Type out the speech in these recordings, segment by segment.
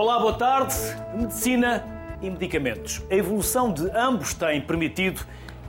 Olá, boa tarde. Medicina e medicamentos. A evolução de ambos tem permitido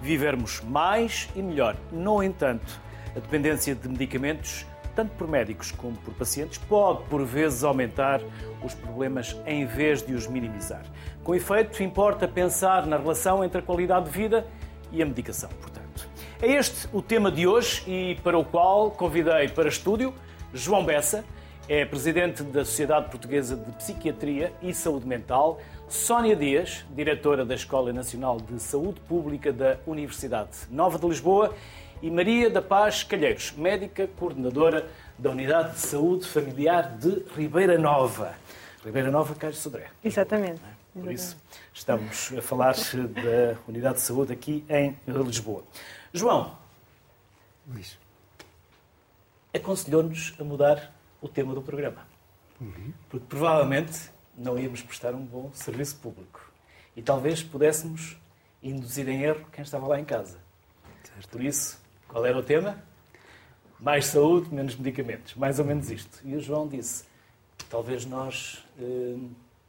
vivermos mais e melhor. No entanto, a dependência de medicamentos, tanto por médicos como por pacientes, pode por vezes aumentar os problemas em vez de os minimizar. Com efeito, importa pensar na relação entre a qualidade de vida e a medicação, portanto. É este o tema de hoje e para o qual convidei para estúdio João Bessa, é presidente da Sociedade Portuguesa de Psiquiatria e Saúde Mental, Sónia Dias, diretora da Escola Nacional de Saúde Pública da Universidade Nova de Lisboa, e Maria da Paz Calheiros, médica coordenadora da Unidade de Saúde Familiar de Ribeira Nova. Ribeira Nova, Caio Sodré. Exatamente. Por isso, estamos a falar da Unidade de Saúde aqui em Lisboa. João, Luís. aconselhou-nos a mudar o tema do programa. Porque provavelmente não íamos prestar um bom serviço público. E talvez pudéssemos induzir em erro quem estava lá em casa. Por isso, qual era o tema? Mais saúde, menos medicamentos. Mais ou menos isto. E o João disse, talvez nós eh,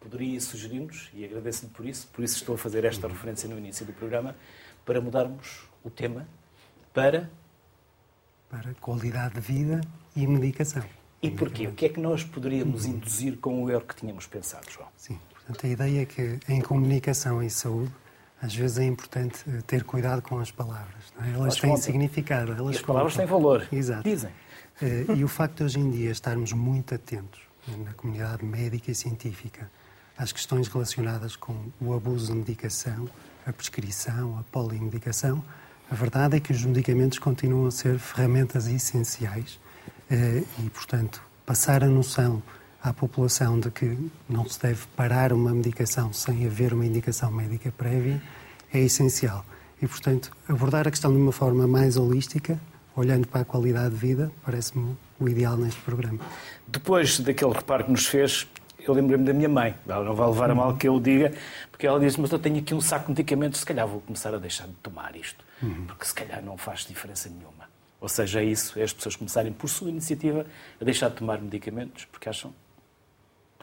poderia sugerir-nos, e agradeço-lhe por isso, por isso estou a fazer esta referência no início do programa, para mudarmos o tema para... Para qualidade de vida e medicação. E porquê? O que é que nós poderíamos induzir com o erro que tínhamos pensado, João? Sim. Portanto, a ideia é que em comunicação e saúde, às vezes é importante eh, ter cuidado com as palavras. é? Elas Elas têm contam. significado. Elas E as palavras contam. têm valor. Exato. Dizem. Eh, E o facto de hoje em dia estarmos muito atentos eh, na comunidade médica e científica às questões relacionadas com o abuso de medicação, a prescrição, a polimedicação, a verdade é que os medicamentos continuam a ser ferramentas essenciais e, portanto, passar a noção à população de que não se deve parar uma medicação sem haver uma indicação médica prévia é essencial. E, portanto, abordar a questão de uma forma mais holística, olhando para a qualidade de vida, parece-me o ideal neste programa. Depois daquele reparo que nos fez, eu lembrei-me da minha mãe. Ela não vai levar a mal que eu o diga, porque ela disse: Mas eu tenho aqui um saco de medicamentos, se calhar vou começar a deixar de tomar isto, porque se calhar não faz diferença nenhuma. Ou seja, é isso, é as pessoas começarem por sua iniciativa a deixar de tomar medicamentos, porque acham.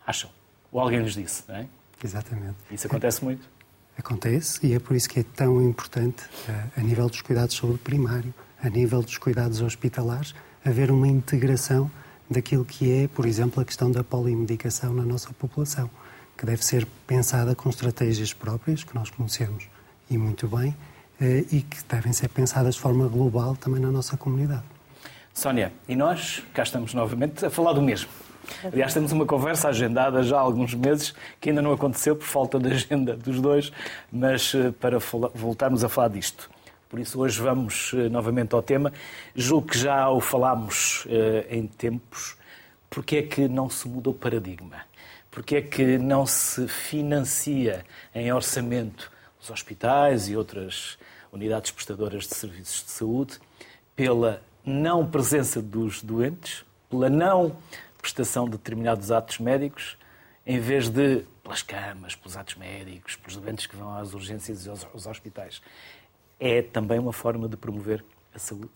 Acham. Ou alguém lhes disse, não é? Exatamente. Isso acontece muito. Acontece e é por isso que é tão importante, eh, a nível dos cuidados de saúde primário, a nível dos cuidados hospitalares, haver uma integração daquilo que é, por exemplo, a questão da polimedicação na nossa população, que deve ser pensada com estratégias próprias, que nós conhecemos e muito bem, e que devem ser pensadas de forma global também na nossa comunidade. Sónia, e nós cá estamos novamente a falar do mesmo. Aliás, temos uma conversa agendada já há alguns meses, que ainda não aconteceu por falta de agenda dos dois, mas eh, para voltarmos a falar disto. Por isso, hoje vamos eh, novamente ao tema. Julgo que já o falámos eh, em tempos. Porque é que não se muda o paradigma? Porque é que não se financia em orçamento os hospitais e outras unidades prestadoras de serviços de saúde pela não presença dos doentes, pela não prestação de determinados atos médicos, em vez de pelas camas, pelos atos médicos, pelos doentes que vão às urgências e aos, aos hospitais. É também uma forma de promover a saúde.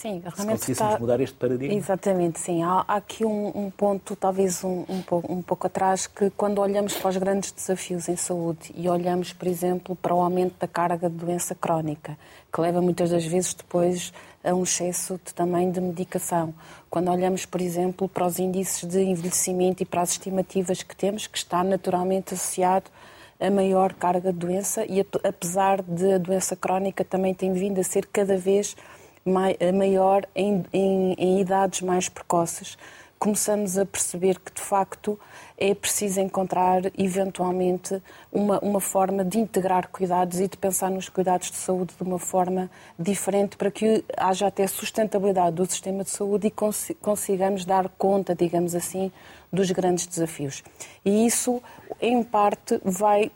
Sim, Se realmente conseguíssemos está... mudar este paradigma. Exatamente, sim. Há, há aqui um, um ponto, talvez um, um, pouco, um pouco atrás, que quando olhamos para os grandes desafios em saúde e olhamos, por exemplo, para o aumento da carga de doença crónica, que leva muitas das vezes depois a um excesso de, também de medicação. Quando olhamos, por exemplo, para os índices de envelhecimento e para as estimativas que temos, que está naturalmente associado a maior carga de doença e ap- apesar de a doença crónica também tem vindo a ser cada vez mai- a maior em, em- em idades mais precoces, começamos a perceber que de facto é preciso encontrar eventualmente uma, uma forma de integrar cuidados e de pensar nos cuidados de saúde de uma forma diferente para que haja até sustentabilidade do sistema de saúde e consi- consigamos dar conta, digamos assim, dos grandes desafios. E isso, em parte, vai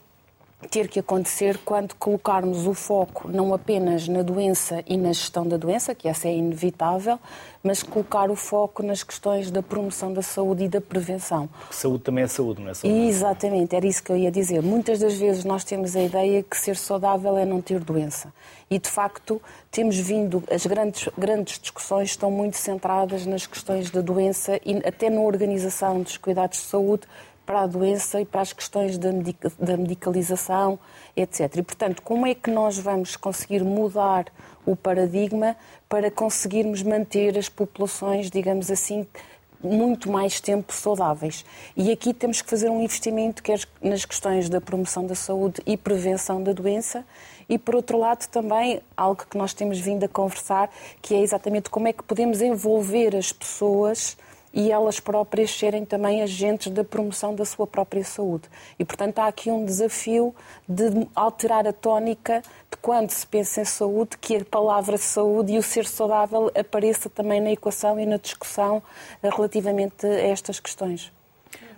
ter que acontecer quando colocarmos o foco não apenas na doença e na gestão da doença, que essa é inevitável, mas colocar o foco nas questões da promoção da saúde e da prevenção. Porque saúde também é saúde, não é saúde? Exatamente, era isso que eu ia dizer. Muitas das vezes nós temos a ideia que ser saudável é não ter doença. E, de facto, temos vindo, as grandes, grandes discussões estão muito centradas nas questões da doença e até na organização dos cuidados de saúde para a doença e para as questões da, medica, da medicalização, etc. E, portanto, como é que nós vamos conseguir mudar o paradigma para conseguirmos manter as populações, digamos assim, muito mais tempo saudáveis. E aqui temos que fazer um investimento quer nas questões da promoção da saúde e prevenção da doença e, por outro lado, também algo que nós temos vindo a conversar, que é exatamente como é que podemos envolver as pessoas e elas próprias serem também agentes da promoção da sua própria saúde. E, portanto, há aqui um desafio de alterar a tónica de quando se pensa em saúde, que a palavra saúde e o ser saudável apareça também na equação e na discussão eh, relativamente a estas questões.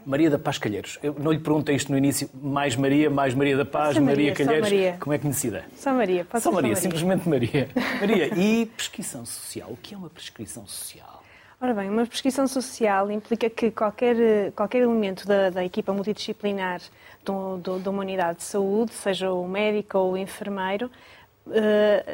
Maria da Paz Calheiros. Eu não lhe perguntei isto no início. Mais Maria, mais Maria da Paz, Maria, Maria Calheiros. Maria. Como é conhecida? Só Maria. Pode só Maria, Maria, simplesmente Maria. Maria, e prescrição social? O que é uma prescrição social? Ora bem, uma prescrição social implica que qualquer, qualquer elemento da, da equipa multidisciplinar do, de uma unidade de saúde, seja o médico ou o enfermeiro, uh,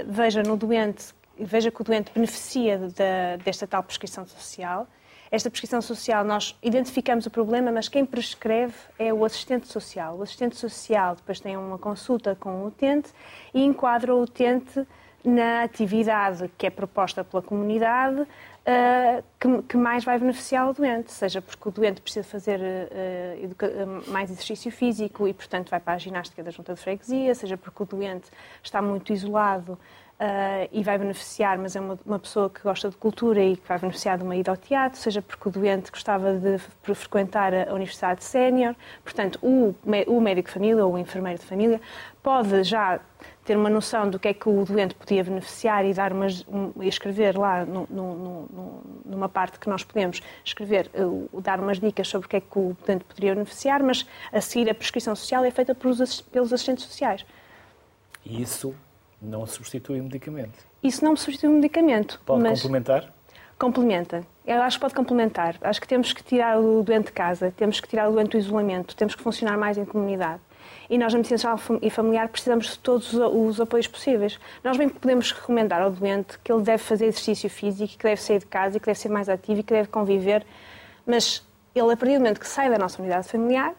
veja no doente, veja que o doente beneficia de, desta tal prescrição social. Esta prescrição social, nós identificamos o problema, mas quem prescreve é o assistente social. O assistente social depois tem uma consulta com o utente e enquadra o utente na atividade que é proposta pela comunidade, uh, que, que, mais vai beneficiar o doente, seja porque o doente precisa fazer uh, mais exercício físico e, portanto, vai para a ginástica da junta de freguesia, seja porque o doente está muito isolado Uh, e vai beneficiar, mas é uma, uma, pessoa que gosta de cultura e que vai beneficiar de uma ida ao teatro, seja porque o doente gostava de frequentar a Universidade Sénior. Portanto, o, o médico de família ou o enfermeiro de família pode já ter uma noção do que é que o doente podia beneficiar e dar umas, um, escrever lá no, no, no, numa parte que nós podemos escrever, uh, dar umas dicas sobre o que é que o doente poderia beneficiar, mas a seguir a prescrição social é feita pelos, pelos assistentes sociais. E isso não substitui o medicamento? Isso não substitui o medicamento. Pode mas... complementar? Complementa. Eu acho que pode complementar. Acho que temos que tirar o doente de casa, temos que tirar o doente do isolamento, temos que funcionar mais em comunidade. E nós, na medicina geral e familiar, precisamos de todos os apoios possíveis. Nós bem podemos recomendar ao doente que ele deve fazer exercício físico, que deve sair de casa, que deve ser mais ativo e que deve conviver, mas ele, a partir do momento que sai da nossa unidade familiar,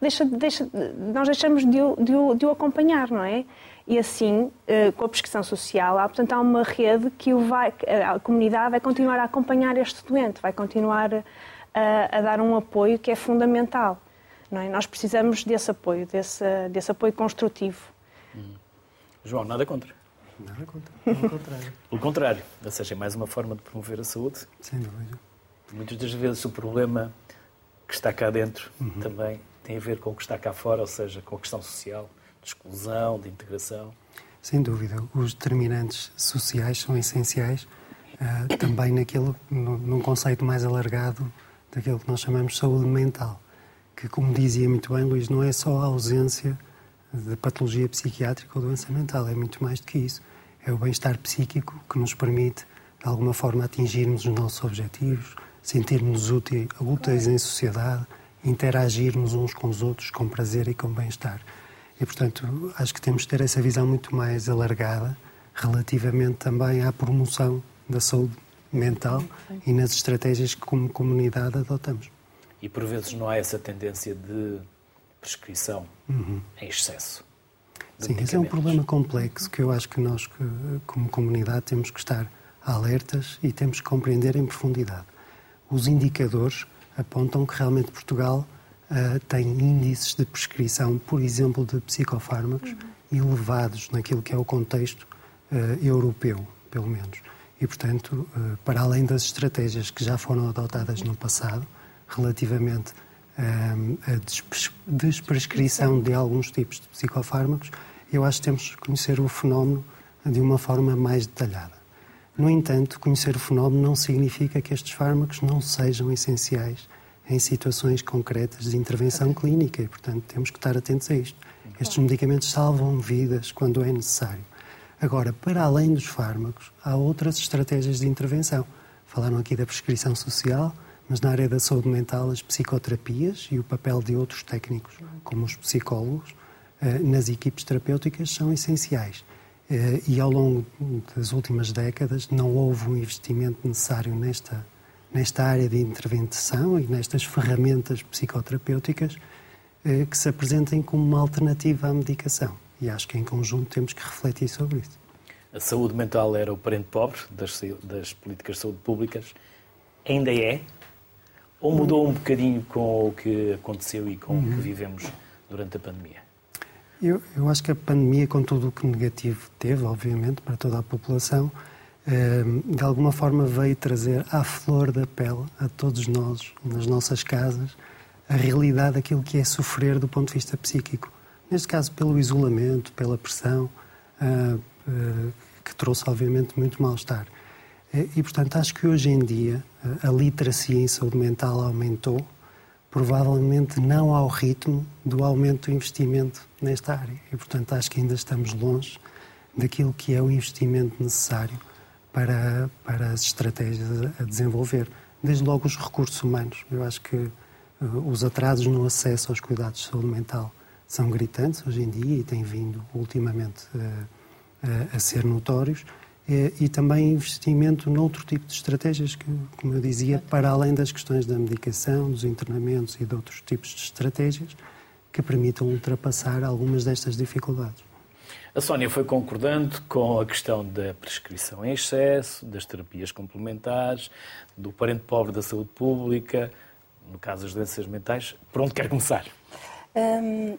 deixa, deixa, nós deixamos de o, de, o, de o acompanhar, não é? E assim, eh, com a prescrição social, há, portanto, há uma rede que o vai, a comunidade vai continuar a acompanhar este doente, vai continuar a, a dar um apoio que é fundamental. Não é? Nós precisamos desse apoio, desse, desse apoio construtivo. Hum. João, nada contra. Nada contra. Pelo contrário. Pelo contrário. Ou seja, é mais uma forma de promover a saúde. Sem dúvida. Muitas das vezes o problema que está cá dentro uhum. também tem a ver com o que está cá fora, ou seja, com a questão social, de exclusão, de integração. Sem dúvida. Os determinantes sociais são essenciais uh, também naquilo, num conceito mais alargado daquilo que nós chamamos de saúde mental que, como dizia muito bem Luís, não é só a ausência de patologia psiquiátrica ou doença mental, é muito mais do que isso. É o bem-estar psíquico que nos permite, de alguma forma, atingirmos os nossos objetivos, sentirmos úteis, úteis em sociedade, interagirmos uns com os outros com prazer e com bem-estar. E, portanto, acho que temos de ter essa visão muito mais alargada relativamente também à promoção da saúde mental e nas estratégias que, como comunidade, adotamos. E por vezes não há essa tendência de prescrição uhum. em excesso. Sim, esse é um problema complexo que eu acho que nós, como comunidade, temos que estar alertas e temos que compreender em profundidade. Os indicadores apontam que realmente Portugal uh, tem índices de prescrição, por exemplo, de psicofármacos uhum. elevados naquilo que é o contexto uh, europeu, pelo menos. E, portanto, uh, para além das estratégias que já foram adotadas no passado, relativamente à desprescrição de alguns tipos de psicofármacos, eu acho que temos que conhecer o fenómeno de uma forma mais detalhada. No entanto, conhecer o fenómeno não significa que estes fármacos não sejam essenciais em situações concretas de intervenção clínica e, portanto, temos que estar atentos a isto. Estes medicamentos salvam vidas quando é necessário. Agora, para além dos fármacos, há outras estratégias de intervenção. Falaram aqui da prescrição social, mas na área da saúde mental, as psicoterapias e o papel de outros técnicos, como os psicólogos, eh, nas equipes terapêuticas são essenciais. Eh, e ao longo das últimas décadas não houve um investimento necessário nesta, nesta área de intervenção e nestas ferramentas psicoterapêuticas eh, que se apresentem como uma alternativa à medicação. E acho que em conjunto temos que refletir sobre isso. A saúde mental era o parente pobre das, das políticas de saúde públicas. Ainda é? Ou mudou um bocadinho com o que aconteceu e com o que uhum. vivemos durante a pandemia? Eu, eu acho que a pandemia, com tudo o que negativo teve, obviamente, para toda a população, eh, de alguma forma veio trazer à flor da pele a todos nós, nas nossas casas, a realidade daquilo que é sofrer do ponto de vista psíquico. Neste caso, pelo isolamento, pela pressão, eh, eh, que trouxe, obviamente, muito mal-estar. E, portanto, acho que hoje em dia a literacia em saúde mental aumentou provavelmente não ao ritmo do aumento do investimento nesta área. E, portanto, acho que ainda estamos longe daquilo que é o investimento necessário para, para as estratégias a desenvolver. Desde logo os recursos humanos. Eu acho que uh, os atrasos no acesso aos cuidados de saúde mental são gritantes hoje em dia e têm vindo ultimamente a ser notórios. É, e também investimento noutro tipo de estratégias, que, como eu dizia, para além das questões da medicação, dos internamentos e de outros tipos de estratégias que permitam ultrapassar algumas destas dificuldades. A Sónia foi concordando com a questão da prescrição em excesso, das terapias complementares, do parente pobre da saúde pública, no caso das doenças mentais. Por onde quer começar? Um,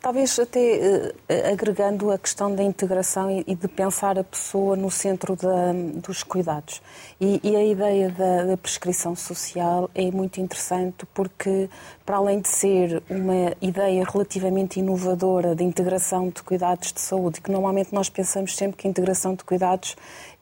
talvez até uh, agregando a questão da integração e, e, de pensar a pessoa no centro da, dos cuidados. E, e a ideia da, da, prescrição social é muito interessante porque, para além de ser uma ideia relativamente inovadora de integração de cuidados de saúde, que normalmente nós pensamos sempre que a integração de cuidados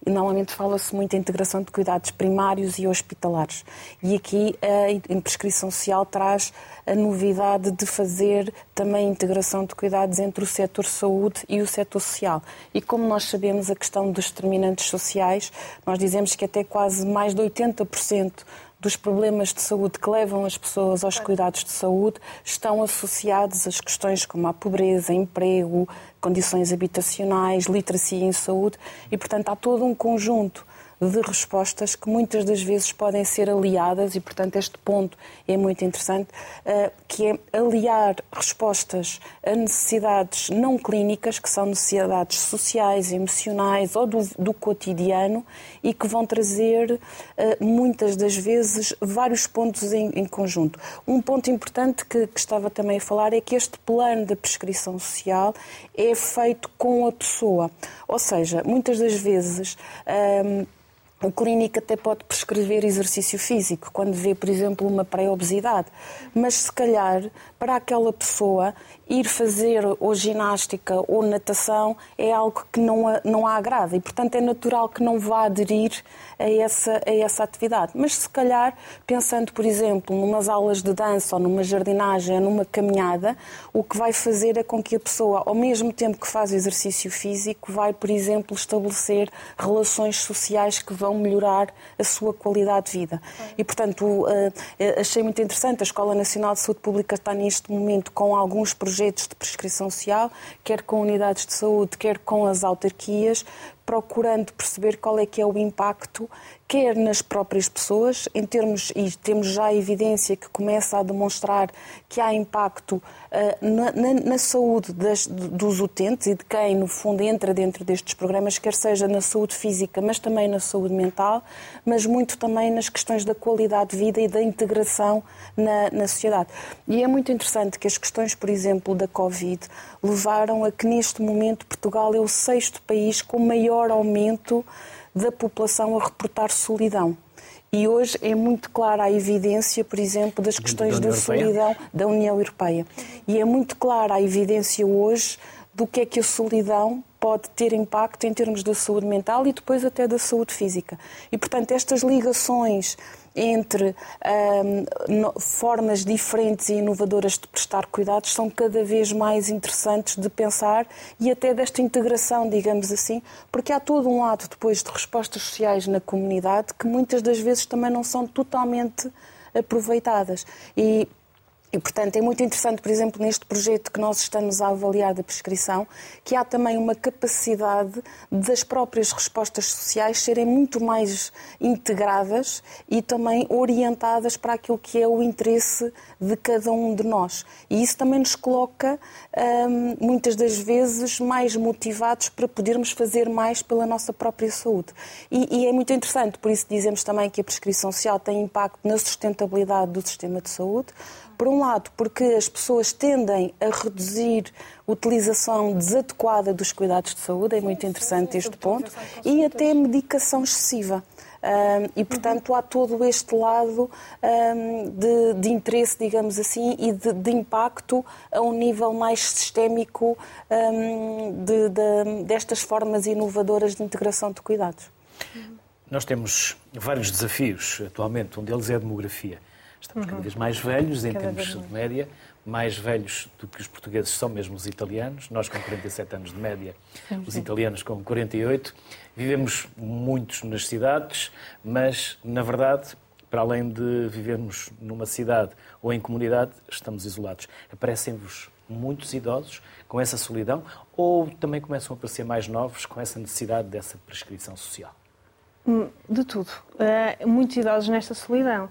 normalmente fala-se muito em integração de cuidados primários e hospitalares. E aqui a prescrição social traz a novidade de fazer também a integração de cuidados entre o setor saúde e o setor social. E como nós sabemos a questão dos determinantes sociais, nós dizemos que até quase mais de 80% dos problemas de saúde que levam as pessoas aos cuidados de saúde estão associados às questões como a pobreza, emprego, condições habitacionais, literacia em saúde. E, portanto, há todo um conjunto de respostas que muitas das vezes podem ser aliadas, e portanto este ponto é muito interessante, eh, que é aliar respostas a necessidades não clínicas, que são necessidades sociais, emocionais ou do, do cotidiano, e que vão trazer eh, muitas das vezes vários pontos em, em conjunto. Um ponto importante que, que, estava também a falar é que este plano da prescrição social é feito com a pessoa, ou seja, muitas das vezes. Ehm, o clínico até pode prescrever exercício físico quando vê, por exemplo, uma pré-obesidade, mas se calhar para aquela pessoa ir fazer ou ginástica ou natação é algo que não a, não a agrada e, portanto, é natural que não vá aderir a essa, a essa atividade. Mas se calhar, pensando, por exemplo, numas aulas de dança ou numa jardinagem ou numa caminhada, o que vai fazer é com que a pessoa, ao mesmo tempo que faz exercício físico, vai, por exemplo, estabelecer relações sociais que vão melhorar a sua qualidade de vida. E, portanto, eh, achei muito interessante, a Escola Nacional de Saúde Pública está neste momento com alguns projetos de prescrição social, quer com unidades de saúde, quer com as autarquias, procurando perceber qual é que é o impacto, quer nas próprias pessoas, em termos, e temos já evidência que começa a demonstrar que há impacto uh, na, na, na, saúde das, dos utentes e de quem, no fundo, entra dentro destes programas, quer seja na saúde física, mas também na saúde mental, mas muito também nas questões da qualidade de vida e da integração na, na sociedade. E é muito interessante que as questões, por exemplo, da Covid, levaram a que, neste momento, Portugal é o sexto país com maior aumento da população a reportar solidão. E hoje é muito clara a evidência, por exemplo, das questões da, da solidão da União Europeia. E é muito clara a evidência hoje do que é que a solidão pode ter impacto em termos da saúde mental e depois até da saúde física. E, portanto, estas ligações entre formas diferentes e inovadoras de prestar cuidados são cada vez mais interessantes de pensar e até desta integração, digamos assim, porque há todo um lado depois de respostas sociais na comunidade que muitas das vezes também não são totalmente aproveitadas. E E, portanto, é muito interessante, por exemplo, neste projeto que nós estamos a avaliar da prescrição, que há também uma capacidade das próprias respostas sociais serem muito mais integradas e também orientadas para aquilo que é o interesse de cada um de nós. E isso também nos coloca, hum, muitas das vezes, mais motivados para podermos fazer mais pela nossa própria saúde. E, e é muito interessante, por isso dizemos também que a prescrição social tem impacto na sustentabilidade do sistema de saúde por um lado, porque as pessoas tendem a reduzir a utilização desadequada dos cuidados de saúde, é muito interessante este ponto, e até medicação excessiva. Um, e, portanto, há todo este lado um, de, de, interesse, digamos assim, e de, de, impacto a um nível mais sistémico um, de, destas formas inovadoras de integração de cuidados. Nós temos vários desafios atualmente, um deles é a demografia. Estamos uhum. cada vez mais velhos em cada termos de média, mais velhos do que os portugueses são mesmo os italianos. Nós com 47 anos de média, os italianos com 48. Vivemos muitos nas cidades, mas na verdade, para além de vivermos numa cidade ou em comunidade, estamos isolados. Aparecem-vos muitos idosos com essa solidão ou também começam a aparecer mais novos com essa necessidade dessa prescrição social? Hum, de tudo. Uh, muitos idosos nesta solidão.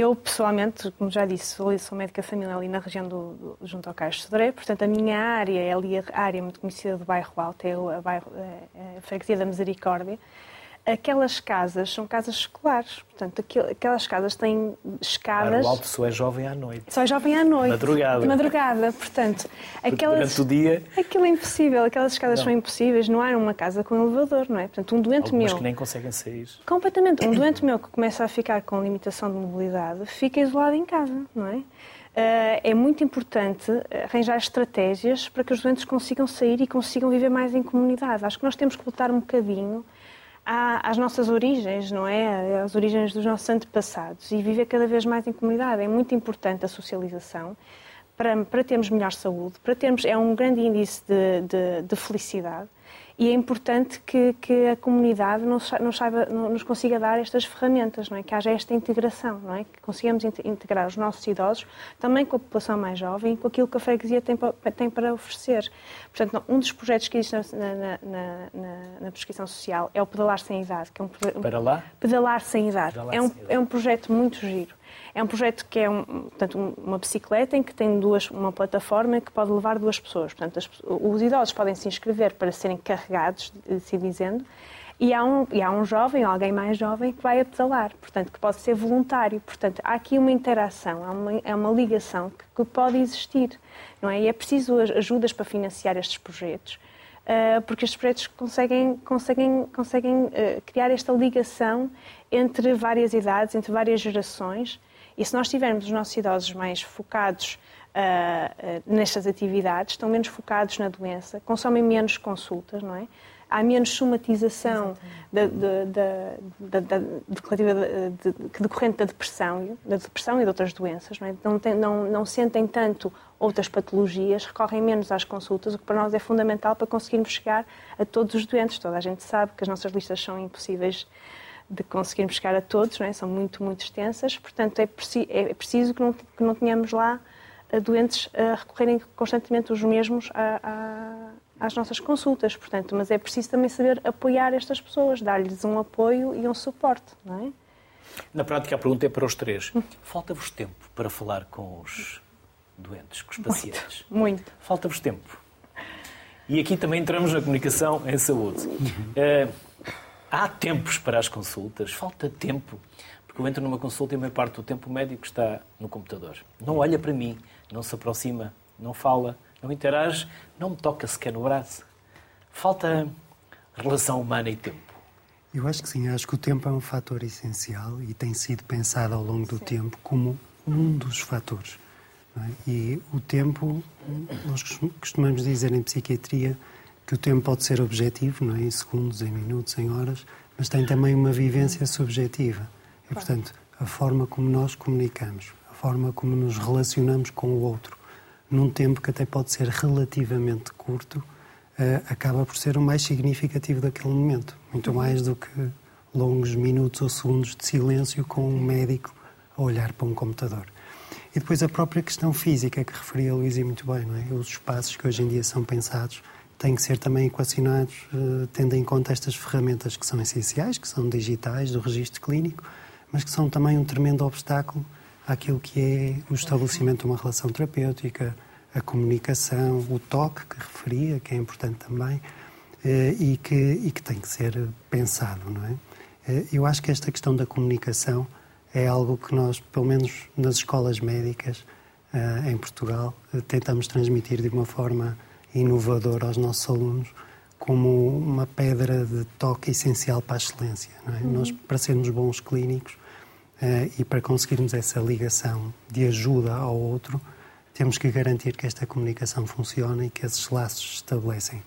Eu, pessoalmente, como já disse, sou, sou médica familiar ali na região do, do junto ao de Sodré, portanto, a minha área é ali a área muito conhecida do bairro Alto, é a, bairro, é a Freguesia da Misericórdia, aquelas casas são casas escolares. Portanto, aquelas casas têm escadas. O alto só é jovem à noite. Só é jovem à noite. Madrugada. Madrugada, portanto. Aquelas... Durante o dia. Aquilo é impossível, aquelas escadas não. são impossíveis, não há uma casa com elevador, não é? Portanto, um doente Algumas meu. que nem conseguem sair. Completamente. Um doente meu que começa a ficar com limitação de mobilidade fica isolado em casa, não é? Uh, é muito importante arranjar estratégias para que os doentes consigam sair e consigam viver mais em comunidade. Acho que nós temos que lutar um bocadinho às nossas origens, não é? Às origens dos nossos antepassados e viver cada vez mais em comunidade. É muito importante a socialização para, para termos melhor saúde, para termos. É um grande índice de, de, de felicidade e é importante que, que a comunidade nos, nos, saiba, nos, consiga dar estas ferramentas, não é? que haja esta integração, não é? que consigamos integrar os nossos idosos também com a população mais jovem com aquilo que a freguesia tem, tem para oferecer. Portanto, um dos projetos que existe na, na, na, na prescrição social é o Pedalar Sem Idade. Que é um, para lá? Pedalar Sem Idade. Pedalar é, um, sem idade. é um projeto muito giro. É um projeto que é um, portanto, uma bicicleta em que tem duas, uma plataforma que pode levar duas pessoas. Portanto, as, os idosos podem se inscrever para serem carregados, assim dizendo, e há, um, e há um jovem, alguém mais jovem, que vai a pedalar, portanto, que pode ser voluntário. Portanto, há aqui uma interação, há uma, é uma ligação que, que pode existir, não é? E é preciso ajudas para financiar estes projetos, uh, porque estes projetos conseguem, conseguem, conseguem uh, criar esta ligação entre várias idades, entre várias gerações, e se nós tivermos os nossos idosos mais focados uh, uh, nestas atividades, estão menos focados na doença, consomem menos consultas, não é? Há menos somatização da, da, da, decorrente da depressão, da depressão e de outras doenças, não, é? não, tem, não, não sentem tanto outras patologias, recorrem menos às consultas, o que para nós é fundamental para conseguirmos chegar a todos os doentes. Toda a gente sabe que as nossas listas são impossíveis de conseguirmos chegar a todos, não é? são muito, muito extensas, portanto é, preci é preciso que não, que não tenhamos lá eh, doentes a recorrerem constantemente os mesmos a, a, às nossas consultas, portanto, mas é preciso também saber apoiar estas pessoas, dar-lhes um apoio e um suporte, não é? Na prática, a pergunta é para os três. Falta-vos tempo para falar com os doentes, com os pacientes? Muito. muito. Falta-vos tempo. E aqui também entramos na comunicação em saúde. Uh, Há tempos para as consultas, falta tempo. Porque eu entro numa consulta e a maior parte do tempo o médico está no computador. Não olha para mim, não se aproxima, não fala, não interage, não me toca sequer no braço. Falta relação humana e tempo. Eu acho que sim, acho que o tempo é um fator essencial e tem sido pensado ao longo do sim. tempo como um dos fatores. É? E o tempo, nós costumamos dizer em psiquiatria, que o tempo pode ser objetivo, não é? em segundos, em minutos, em horas, mas tem também uma vivência subjetiva. E, portanto, a forma como nós comunicamos, a forma como nos relacionamos com o outro, num tempo que até pode ser relativamente curto, uh, acaba por ser o mais significativo daquele momento. Muito mais do que longos minutos ou segundos de silêncio com um médico a olhar para um computador. E depois a própria questão física que referia a Luísa muito bem, não é? Os espaços que hoje em dia são pensados têm que ser também equacionados, uh, tendo em conta estas ferramentas que são essenciais, que são digitais, do registro clínico, mas que são também um tremendo obstáculo àquilo que é o estabelecimento de uma relação terapêutica, a comunicação, o toque que referia, que é importante também, eh, e que, e que tem que ser pensado, não é? Eh, eu acho que esta questão da comunicação é algo que nós, pelo menos nas escolas médicas eh, em Portugal, tentamos transmitir de uma forma inovadora aos nossos alunos como uma pedra de toque essencial para a excelência. É? Uhum. Nós, para sermos bons clínicos e para conseguirmos essa ligação de ajuda ao outro, temos que garantir que esta comunicação funciona e que esses laços se estabelecem.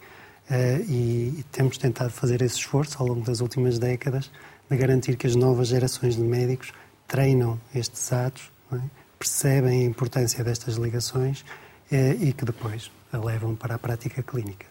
Eh, e temos tentado fazer esse esforço ao longo das últimas décadas de garantir que as novas gerações de médicos treinam estes atos, é? percebem a importância destas ligações e que depois a levam para a prática clínica.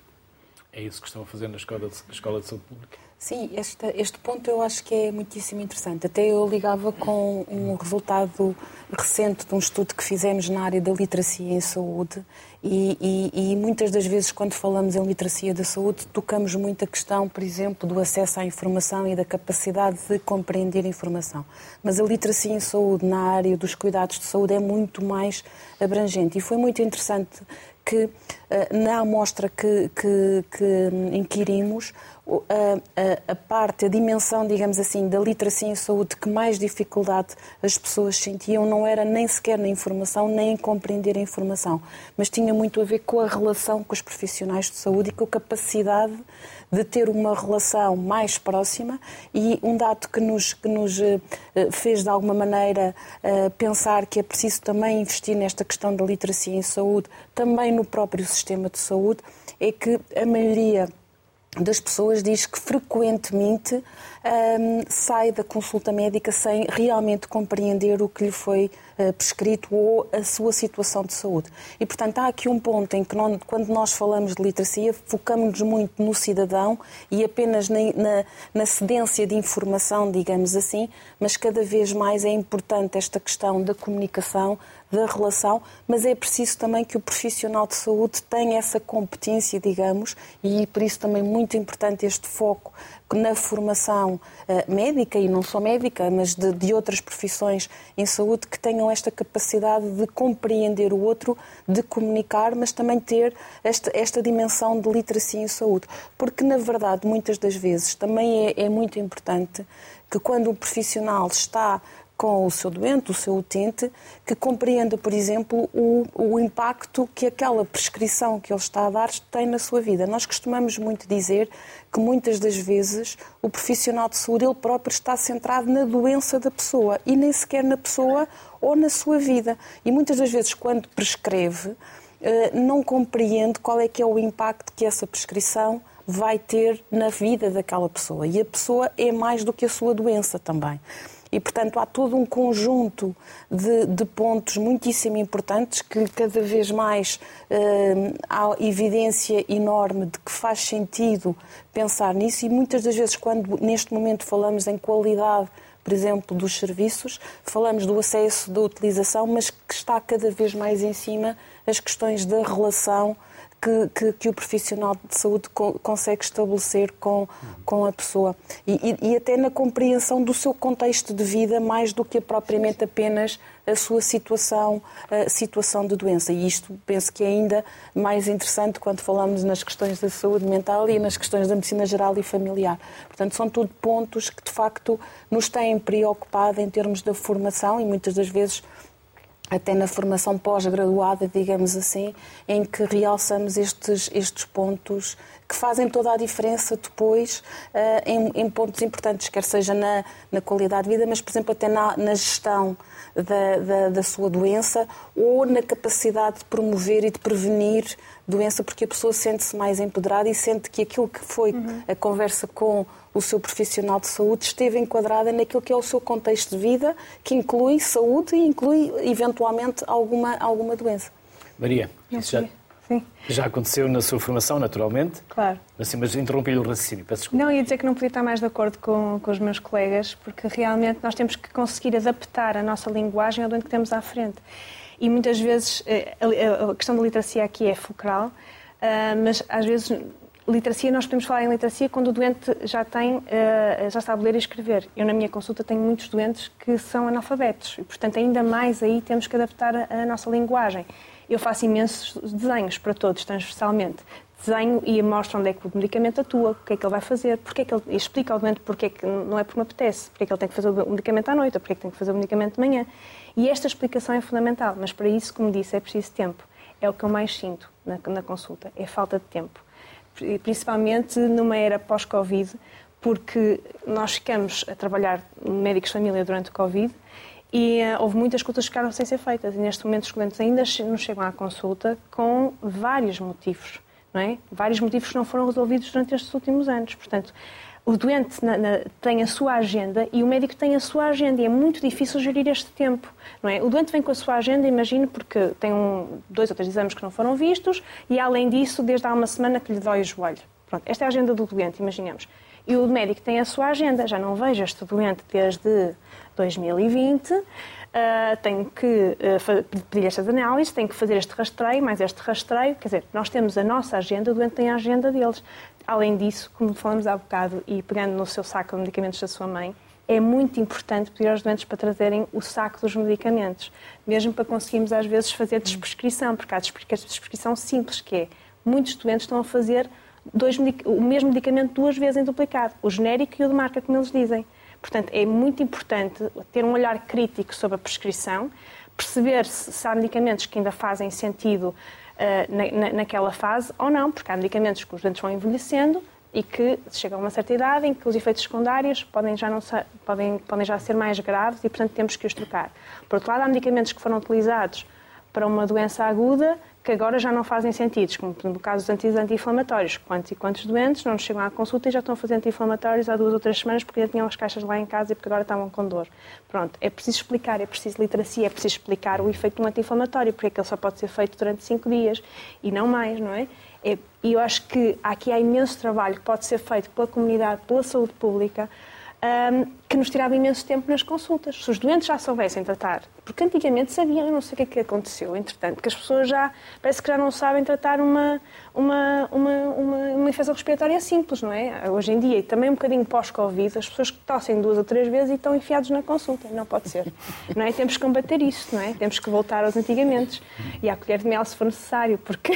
É isso que estão a fazer na Escola de, Escola de Saúde Pública? Sim, este, este ponto eu acho que é muitíssimo interessante. Até eu ligava com um resultado recente de um estudo que fizemos na área da literacia em saúde e, e, e, muitas das vezes quando falamos em literacia da saúde tocamos muito a questão, por exemplo, do acesso à informação e da capacidade de compreender informação. Mas a literacia em saúde na área dos cuidados de saúde é muito mais abrangente e foi muito interessante que eh, na amostra que, que, que inquirimos a, a, parte, a dimensão, digamos assim, da literacia em saúde que mais dificuldade as pessoas sentiam não era nem sequer na informação, nem em compreender a informação, mas tinha muito a ver com a relação com os profissionais de saúde e com a capacidade de ter uma relação mais próxima e um dado que nos, que nos eh, fez de alguma maneira eh, pensar que é preciso também investir nesta questão da literacia em saúde, também no próprio sistema de saúde, é que a maioria das pessoas diz que frequentemente um, sai da consulta médica sem realmente compreender o que lhe foi uh, prescrito ou a sua situação de saúde. E, portanto, há aqui um ponto em que, não, quando nós falamos de literacia, focamos-nos muito no cidadão e apenas na, na, na cedência de informação, digamos assim, mas cada vez mais é importante esta questão da comunicação, da relação, mas é preciso também que o profissional de saúde tenha essa competência, digamos, e por isso também muito importante este foco na formação uh, médica, e não só médica, mas de, de, outras profissões em saúde, que tenham esta capacidade de compreender o outro, de comunicar, mas também ter esta, esta dimensão de literacia em saúde. Porque, na verdade, muitas das vezes também é, é muito importante que quando o profissional está com o seu doente, o seu utente, que compreenda, por exemplo, o, o impacto que aquela prescrição que ele está a dar tem na sua vida. Nós costumamos muito dizer que muitas das vezes o profissional de saúde ele próprio está centrado na doença da pessoa e nem sequer na pessoa ou na sua vida. E muitas das vezes, quando prescreve, eh, não compreende qual é que é o impacto que essa prescrição vai ter na vida daquela pessoa. E a pessoa é mais do que a sua doença também. E, portanto, há todo um conjunto de, de pontos muitíssimo importantes que cada vez mais uh, há evidência enorme de que faz sentido pensar nisso. E muitas das vezes, quando neste momento falamos em qualidade por exemplo, dos serviços, falamos do acesso, da utilização, mas que está cada vez mais em cima as questões da relação que, que, que, o profissional de saúde co consegue estabelecer com, com a pessoa. E, e, e, até na compreensão do seu contexto de vida, mais do que propriamente apenas a sua situação, a situação de doença. E isto penso que é ainda mais interessante quando falamos nas questões da saúde mental e nas questões da medicina geral e familiar. Portanto, são tudo pontos que, de facto, nos têm preocupado em termos da formação e muitas das vezes até na formação pós-graduada, digamos assim, em que realçamos estes, estes pontos que fazem toda a diferença depois uh, em, em, pontos importantes, quer seja na, na, qualidade de vida, mas, por exemplo, até na, na gestão da, da, da, sua doença ou na capacidade de promover e de prevenir doença, porque a pessoa sente-se mais empoderada e sente que aquilo que foi uhum. a conversa com o seu profissional de saúde esteve enquadrada naquilo que é o seu contexto de vida, que inclui saúde e inclui, eventualmente, alguma, alguma doença. Maria, isso já, Sim. já aconteceu na sua formação, naturalmente. Claro. Assim, mas interrompi-lhe o raciocínio, peço desculpa. Não, ia dizer que não podia estar mais de acordo com, com os meus colegas, porque realmente nós temos que conseguir adaptar a nossa linguagem ao doente que temos à frente. e muitas vezes eh, a questão da literacia aqui é fulcral, ah, mas às vezes literacia, nós podemos falar em literacia quando o doente já tem, já sabe ler e escrever. Eu, na minha consulta, tenho muitos doentes que são analfabetos e, portanto, ainda mais aí temos que adaptar a nossa linguagem. Eu faço imensos desenhos para todos, transversalmente. Desenho e mostro onde é que o medicamento atua, o que é que ele vai fazer, porque é que ele explica ao doente porque é que não é porque me apetece, porque é que ele tem que fazer o medicamento à noite, ou porque é que tem que fazer o medicamento de manhã. E esta explicação é fundamental, mas para isso, como disse, é preciso tempo. É o que eu mais sinto na, na consulta, é falta de tempo. Principalmente numa era pós-Covid, porque nós ficamos a trabalhar médicos de família durante o Covid e uh, houve muitas consultas que ficaram sem ser feitas. E neste momento os clientes ainda não chegam à consulta com vários motivos, não é? Vários motivos que não foram resolvidos durante estes últimos anos. Portanto, o doente na, na, tem a sua agenda e o médico tem a sua agenda e é muito difícil gerir este tempo, não é? O doente vem com a sua agenda, imagino, porque tem um, dois ou três exames que não foram vistos e, além disso, desde há uma semana que lhe dói o joelho. Pronto, esta é a agenda do doente, imaginemos. E o médico tem a sua agenda, já não vejo este doente desde 2020, uh, tenho que uh, pedir estas análises, tenho que fazer este rastreio, mais este rastreio. Quer dizer, nós temos a nossa agenda, o doente tem a agenda deles. Além disso, como falamos há bocado, e pegando no seu saco de medicamentos da sua mãe, é muito importante pedir aos doentes para trazerem o saco dos medicamentos, mesmo para conseguirmos às vezes fazer desprescrição, porque há desprescrição simples, que é muitos doentes estão a fazer dois, o mesmo medicamento duas vezes em duplicado, o genérico e o de marca, como eles dizem. Portanto, é muito importante ter um olhar crítico sobre a prescrição, perceber se, se há medicamentos que ainda fazem sentido na, na, naquela fase ou não, porque há medicamentos que os dentes vão envelhecendo e que chegam a uma certa idade em que os efeitos secundários podem já, não ser, podem, podem já ser mais graves e, portanto, temos que os trocar. Por outro lado, há medicamentos que foram utilizados para uma doença aguda que agora já não fazem sentido, como no caso dos anti-inflamatórios. Quantos e quantos doentes não nos chegam à consulta e já estão a fazer anti-inflamatórios há duas ou três semanas porque já tinham as caixas lá em casa e porque agora estavam com dor. Pronto, é preciso explicar, é preciso literacia, é preciso explicar o efeito de um anti-inflamatório, porque é que ele só pode ser feito durante cinco dias e não mais, não é? é e eu acho que aqui há imenso trabalho que pode ser feito pela comunidade, pela saúde pública, um, que nos tirava imenso tempo nas consultas. Se os doentes já soubessem tratar, porque antigamente sabiam, eu não sei o que é que aconteceu, entretanto, que as pessoas já, parece que já não sabem tratar uma, uma, uma, uma, uma infecção respiratória simples, não é? Hoje em dia, e também um bocadinho pós-Covid, as pessoas que tossem duas ou três vezes e estão enfiados na consulta, não pode ser, não é? Temos que combater isso, não é? Temos que voltar aos antigamentos e à colher de mel se for necessário, porque...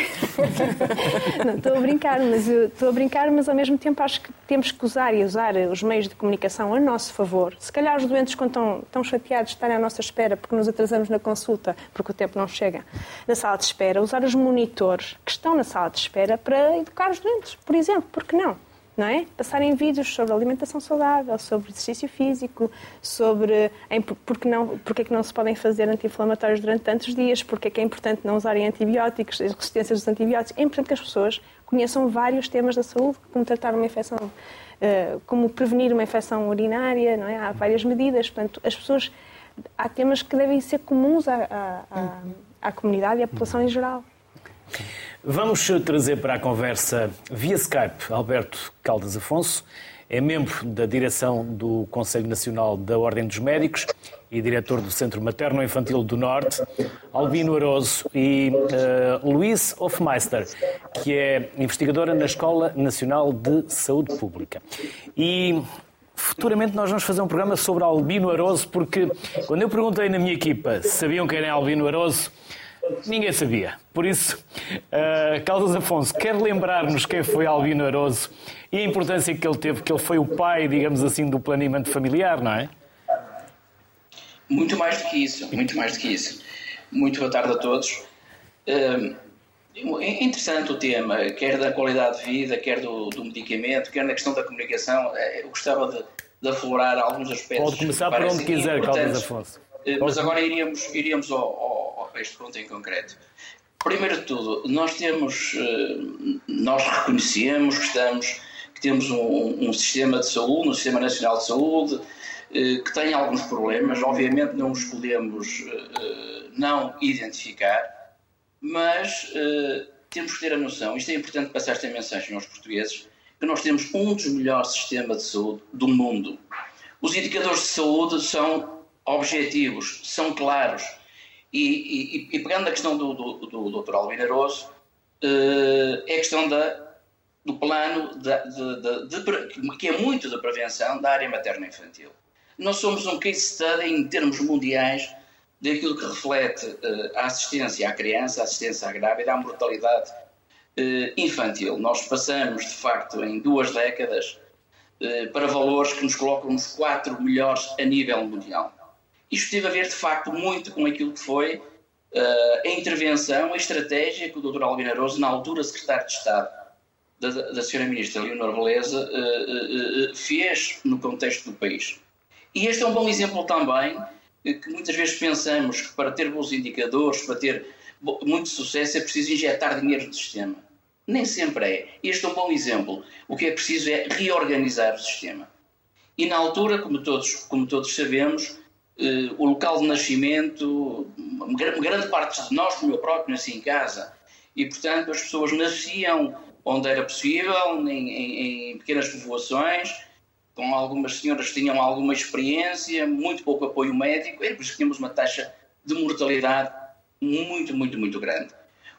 não, estou a brincar, mas estou a brincar, mas ao mesmo tempo acho que temos que usar e usar os meios de comunicação a nosso favor. Se calhar os doentes, quando estão, estão chateados de estarem à nossa espera porque nos atrasamos na consulta, porque o tempo não chega, na sala de espera, usar os monitores que estão na sala de espera para educar os doentes, por exemplo, porque não? Não é? Passarem vídeos sobre alimentação saudável, sobre exercício físico, sobre em, porque, não, porque é que não se podem fazer anti-inflamatórios durante tantos dias, porque é que é importante não usarem antibióticos, as resistências dos antibióticos. É importante que as pessoas conheçam vários temas da saúde, como tratar uma infecção como prevenir uma infecção urinária, não é? Há várias medidas, portanto, as pessoas, há temas que devem ser comuns à, à, à comunidade e à população em geral. Vamos trazer para a conversa via Skype Alberto Caldas Afonso, é membro da direção do Conselho Nacional da Ordem dos Médicos e diretor do Centro Materno Infantil do Norte, Albino Aroso e uh, Luís Hofmeister, que é investigadora na Escola Nacional de Saúde Pública. E futuramente nós vamos fazer um programa sobre Albino Aroso, porque quando eu perguntei na minha equipa se sabiam quem era Albino Aroso, Ninguém sabia. Por isso, uh, Caldas Afonso quer lembrar-nos quem foi Albino Aroso e a importância que ele teve, que ele foi o pai, digamos assim, do planeamento familiar, não é? Muito mais do que isso, muito mais do que isso. Muito boa tarde a todos. É interessante o tema, quer da qualidade de vida, quer do, do medicamento, quer na questão da comunicação. Eh, eu gostava de, de aflorar alguns aspectos. Pode começar por onde quiser, Caldas Afonso. Eh, mas agora iríamos, iríamos ao, ao, a este ponto em concreto. Primeiro de tudo, nós temos, nós reconhecemos que estamos, que temos um, um sistema de saúde, um sistema nacional de saúde, eh, que tem alguns problemas, obviamente não os podemos eh, não identificar, mas eh, temos que ter a noção, isto é importante passar esta mensagem aos portugueses, que nós temos um dos melhores sistemas de saúde do mundo. Os indicadores de saúde são objetivos, são claros E, e, e pegando a questão do, do, do Dr. Albinaroso, uh, é a questão da, do plano de, de, de, que é muito da prevenção da área materno-infantil. Nós somos um case study em termos mundiais daquilo que reflete uh, a assistência à criança, a assistência à grávida, a mortalidade uh, infantil. Nós passamos, de facto, em duas décadas uh, para valores que nos colocam nos quatro melhores a nível mundial. Isto teve a ver, de facto, muito com aquilo que foi a intervenção, a estratégia que o Dr. Albino Aroso, na altura secretário de Estado da, da Sra. Ministra Leonor Beleza, fez no contexto do país. E este é um bom exemplo também que muitas vezes pensamos que para ter bons indicadores, para ter muito sucesso, é preciso injetar dinheiro no sistema. Nem sempre é. Este é um bom exemplo. O que é preciso é reorganizar o sistema. E na altura, como todos, como todos sabemos, eh, o local de nascimento, uma grande parte de nós, como eu próprio, nasci em casa. E, portanto, as pessoas nasciam onde era possível, em, em, em pequenas povoações, com algumas senhoras que tinham alguma experiência, muito pouco apoio médico, e por isso tínhamos uma taxa de mortalidade muito, muito, muito grande.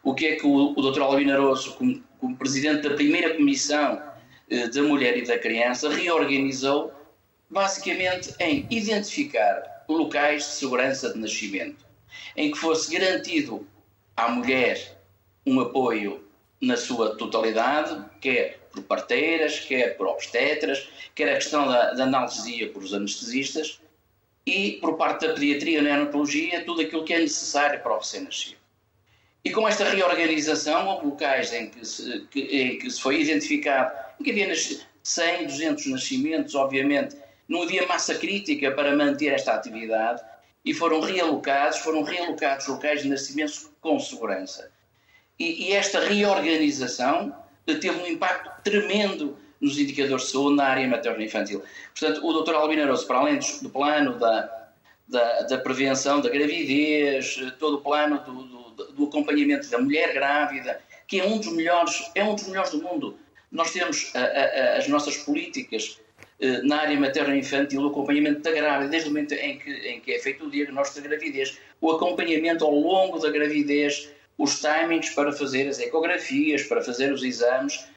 O que é que o, o Dr. Albino Aroso, como, como, presidente da primeira comissão eh, da mulher e da criança, reorganizou basicamente em identificar locais de segurança de nascimento, em que fosse garantido à mulher um apoio na sua totalidade, quer por parteiras, quer por obstetras, quer a questão da, da analgesia por os anestesistas e por parte da pediatria e neonatologia, tudo aquilo que é necessário para o recém-nascido. E com esta reorganização, locais em que se, que, em que se foi identificado que havia 100, 200 nascimentos, obviamente, não havia massa crítica para manter esta atividade e foram realocados, foram realocados locais de nascimentos com segurança. E, e esta reorganização teve um impacto tremendo nos indicadores de saúde na área materno-infantil. Portanto, o Dr. Albino Aroso, para além do plano da, da, da, prevenção da gravidez, todo o plano do, do, do, acompanhamento da mulher grávida, que é um dos melhores, é um dos melhores do mundo. Nós temos a, a, as nossas políticas eh, na área materno-infantil, o acompanhamento da grávida, desde o momento em que, em que é feito o diagnóstico da gravidez, o acompanhamento ao longo da gravidez, os timings para fazer as ecografias, para fazer os exames,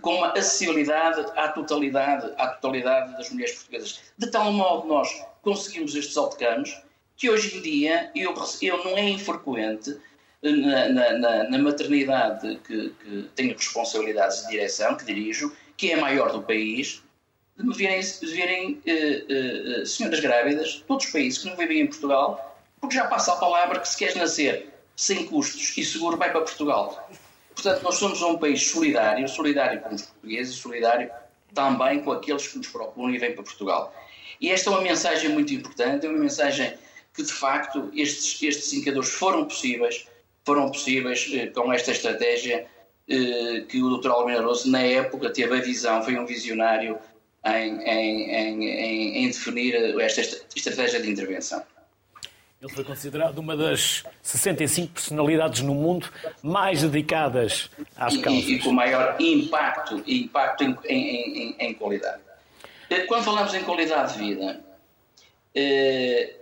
com uma acessibilidade à totalidade, à totalidade das mulheres portuguesas. De tal modo nós conseguimos estes outcomes que hoje em dia eu, eu não é infrequente na, na, na maternidade que, que, tenho responsabilidades de direção, que dirijo, que é a maior do país, de me virem, de virem uh, uh, senhoras grávidas de todos os países que não vivem em Portugal, porque já passa a palavra que se queres nascer sem custos e seguro, vai para Portugal. Portanto, nós somos um país solidário, solidário com os portugueses solidário também com aqueles que nos procuram e vêm para Portugal. E esta é uma mensagem muito importante, é uma mensagem que, de facto, estes, estes indicadores foram possíveis, foram possíveis eh, com esta estratégia eh, que o Dr. Almeida Rosso, na época, teve a visão, foi um visionário em, em, em, em definir esta estratégia de intervenção. Ele foi considerado uma das 65 personalidades no mundo mais dedicadas às causas. E, e com maior impacto, impacto em, em, em, qualidade. Eh, quando falamos em qualidade de vida, eh,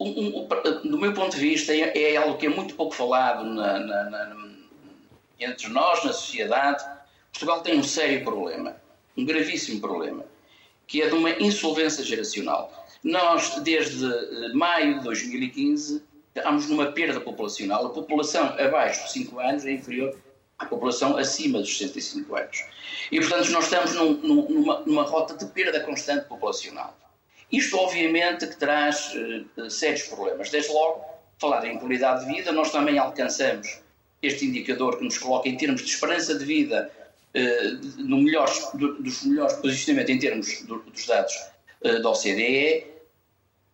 um, um, do meu ponto de vista, é, é, algo que é muito pouco falado na, na, na, entre nós, na sociedade. Portugal tem um sério problema, um gravíssimo problema, que é de uma insolvência geracional. Nós, desde eh, maio de 2015, estamos numa perda populacional. A população abaixo de 5 anos é inferior à população acima dos 65 anos. E, portanto, nós estamos num, numa, numa, rota de perda constante populacional. Isto, obviamente, que traz uh, sérios problemas. Desde logo, falar em qualidade de vida, nós também alcançamos este indicador que nos coloca em termos de esperança de vida uh, no melhor, do, dos melhores posicionamentos em termos do, dos dados uh, da OCDE,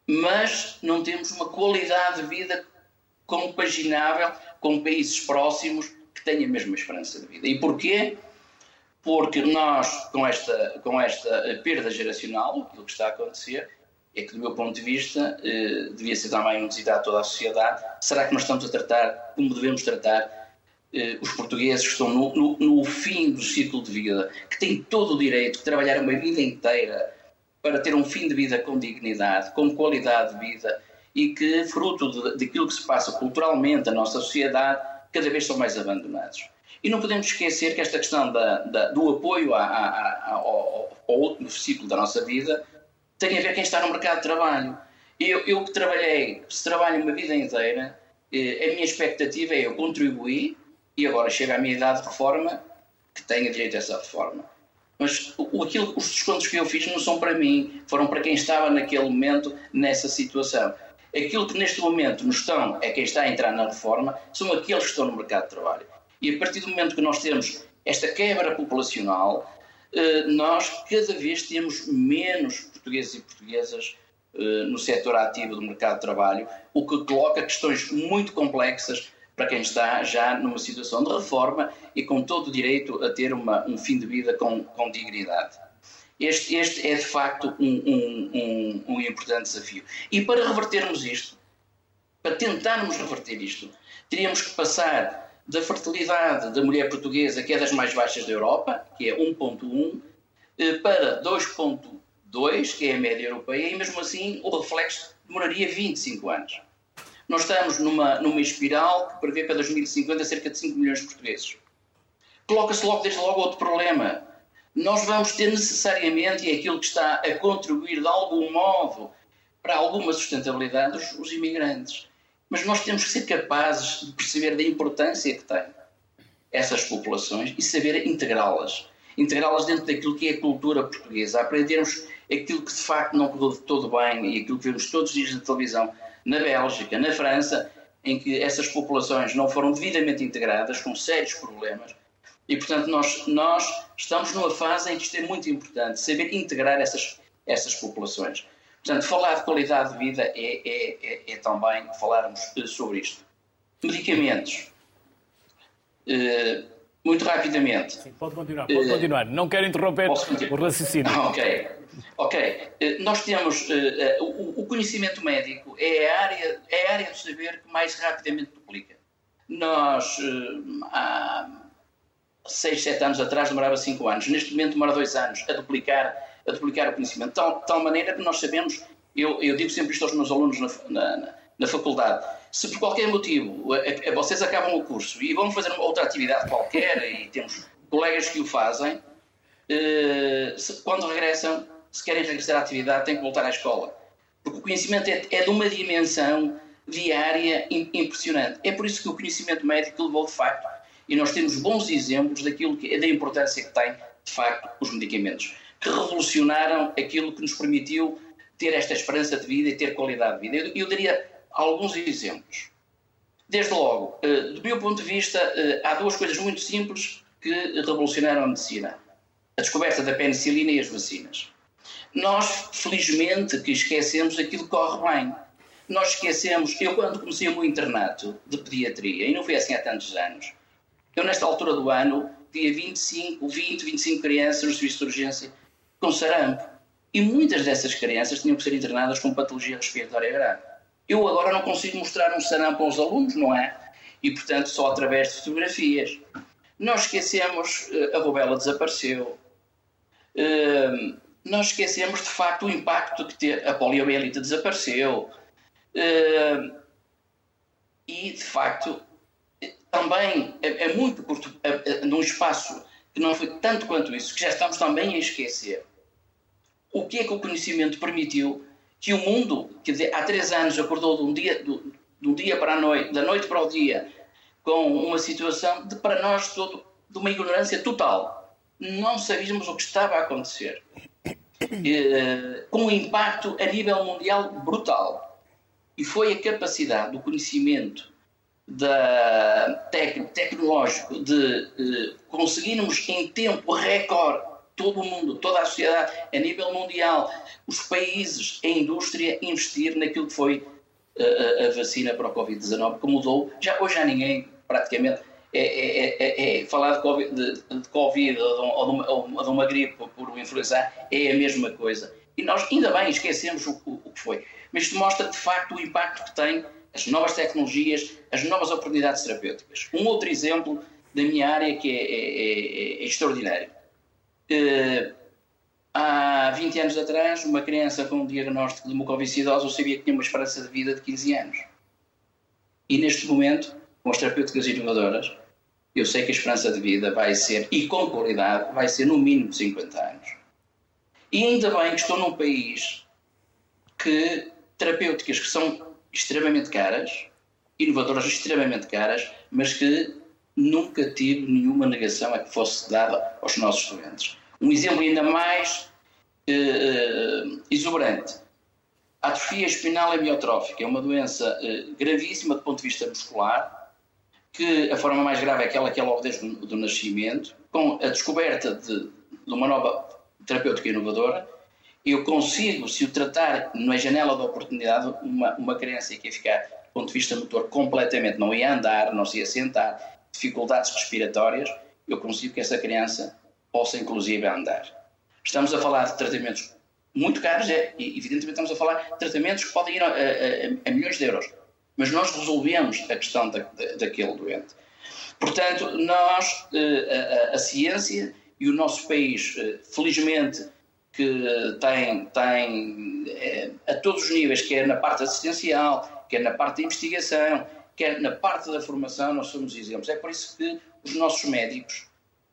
mas não temos uma qualidade de vida compaginável com países próximos que têm a mesma esperança de vida. E porquê? Porque nós, com esta, com esta perda geracional, aquilo que está a acontecer, é que, do meu ponto de vista, eh, devia ser também um desígnio a toda a sociedade. Será que nós estamos a tratar como devemos tratar eh, os portugueses que estão no, no, no, fim do ciclo de vida, que têm todo o direito de trabalhar uma vida inteira para ter um fim de vida com dignidade, com qualidade de vida e que, fruto daquilo que se passa culturalmente na nossa sociedade, cada vez são mais abandonados. E não podemos esquecer que esta questão da, da, do apoio ao, ao último ciclo da nossa vida tem a ver quem está no mercado de trabalho. Eu, eu que trabalhei, se trabalho uma vida inteira, eh, a minha expectativa é eu contribuir e agora chega a minha idade de reforma que tenha direito a essa reforma. Mas o, aquilo, os descontos que eu fiz não são para mim, foram para quem estava naquele momento nessa situação. Aquilo que neste momento nos estão, é quem está a entrar na reforma, são aqueles que estão no mercado de trabalho. E a partir do momento que nós temos esta quebra populacional, eh, nós cada vez temos menos portugueses e portuguesas eh, no setor ativo do mercado de trabalho, o que coloca questões muito complexas para quem está já numa situação de reforma e com todo o direito a ter uma, um fim de vida com, com dignidade. Este, este, é de facto um, um, um, um, importante desafio. E para revertermos isto, para tentarmos reverter isto, teríamos que passar da fertilidade da mulher portuguesa, que é das mais baixas da Europa, que é 1,1, eh, para 2,2, que é a média europeia, e mesmo assim o reflexo demoraria 25 anos. Nós estamos numa, numa espiral que prevê para 2050 cerca de 5 milhões de portugueses. Coloca-se logo, desde logo, outro problema. Nós vamos ter necessariamente, e é aquilo que está a contribuir de algum modo para alguma sustentabilidade, os, os imigrantes. Mas nós temos que ser capazes de perceber da importância que têm essas populações e saber integrá-las. Integrá-las dentro daquilo que é a cultura portuguesa, aprendermos aquilo que de facto não correu de todo bem e aquilo que vemos todos os dias na televisão, na Bélgica, na França, em que essas populações não foram devidamente integradas, com sérios problemas. E, portanto, nós, nós estamos numa fase em que isto é muito importante, saber integrar essas, essas populações. Portanto, falar de qualidade de vida é, é, é, é também falarmos sobre isto. Medicamentos. Uh, muito rapidamente. Sim, pode continuar, pode uh, continuar. Não quero interromper o raciocínio. Ok. Ok, eh, nós temos uh, uh, o, conhecimento médico é a área é a área do saber que mais rapidamente duplica. Nós há 6, 7 anos atrás demorava 5 anos, neste momento demora 2 anos a duplicar, a duplicar o conhecimento, de tal, tal maneira que nós sabemos, eu, eu digo sempre isto aos meus alunos na, na, na faculdade, se por qualquer motivo vocês acabam o curso e vão fazer outra atividade qualquer, e temos colegas que o fazem, quando regressam se querem regressar à atividade, têm que voltar à escola. Porque o conhecimento é, é de uma dimensão diária impressionante. É por isso que o conhecimento médico levou de facto, e nós temos bons exemplos daquilo que, da importância que tem, de facto, os medicamentos, que revolucionaram aquilo que nos permitiu ter esta esperança de vida e ter qualidade de vida. Eu, eu daria alguns exemplos. Desde logo, eh, do meu ponto de vista, eh, há duas coisas muito simples que revolucionaram a medicina: a descoberta da penicilina e as vacinas. Nós, felizmente, que esquecemos aquilo que corre bem. Nós esquecemos, eu quando comecei o meu internato de pediatria, e não foi assim há tantos anos, eu nesta altura do ano via 25, 20, 25 crianças no serviço de urgência com sarampo. E muitas dessas crianças tinham que ser internadas com patologia respiratória grave. Eu agora não consigo mostrar um sarampo aos alunos, não é? E, portanto, só através de fotografias. Nós esquecemos, eh, a rubela desapareceu, uh, nós esquecemos de facto o impacto que ter, a poliomielite desapareceu. Uh, e de facto também é, é muito curto, é, é, num espaço que não foi tanto quanto isso, que já estamos também a esquecer. O que é que o conhecimento permitiu que o mundo, dizer, há três anos acordou de um dia, do, do dia para a noite, da noite para o dia, com uma situação de, para nós todo, de uma ignorância total. Não sabíamos o que estava a acontecer. Eh, com um impacto a nível mundial brutal. E foi a capacidade do conhecimento da tec tecnológico de eh, conseguirmos em tempo recorde todo o mundo, toda a sociedade, a nível mundial, os países, a indústria, investir naquilo que foi uh, a vacina para o Covid-19, que mudou. Já, hoje já ninguém, praticamente, é, é, é, é, falar de Covid, de, de COVID ou, de, ou, uma, ou, de uma, gripe por influenza é a mesma coisa. E nós ainda bem esquecemos o, o, o, que foi. Mas isto mostra de facto o impacto que tem as novas tecnologias, as novas oportunidades terapêuticas. Um outro exemplo da minha área que é, é, é, é extraordinário. Uh, há 20 anos atrás, uma criança com um diagnóstico de mucoviscidose eu sabia que tinha uma esperança de vida de 15 anos. E neste momento, com as terapêuticas inovadoras, eu sei que a esperança de vida vai ser, e com qualidade, vai ser no mínimo 50 anos. E ainda bem que estou num país que terapêuticas que são extremamente caras, inovadoras extremamente caras, mas que nunca tive nenhuma negação a que fosse dada aos nossos doentes. Um exemplo ainda mais uh, exuberante. A atrofia espinal amiotrófica é uma doença uh, gravíssima do ponto de vista muscular, que a forma mais grave é aquela que é logo desde o do nascimento, com a descoberta de, de uma nova terapêutica inovadora, eu consigo, se o tratar na janela da oportunidade, uma, uma criança que ia ficar, do ponto de vista motor, completamente, não ia andar, não se ia sentar, dificuldades respiratórias, eu consigo que essa criança possa, inclusive, andar. Estamos a falar de tratamentos muito caros, é, e evidentemente estamos a falar de tratamentos que podem ir a, a, a milhões de euros, mas nós resolvemos a questão da, da, daquele doente. Portanto, nós, eh, a, a ciência e o nosso país, eh, felizmente, que tem, tem é, a todos os níveis, quer na parte assistencial, quer na parte da investigação, quer na parte da formação, nós somos exemplos. É por isso que os nossos médicos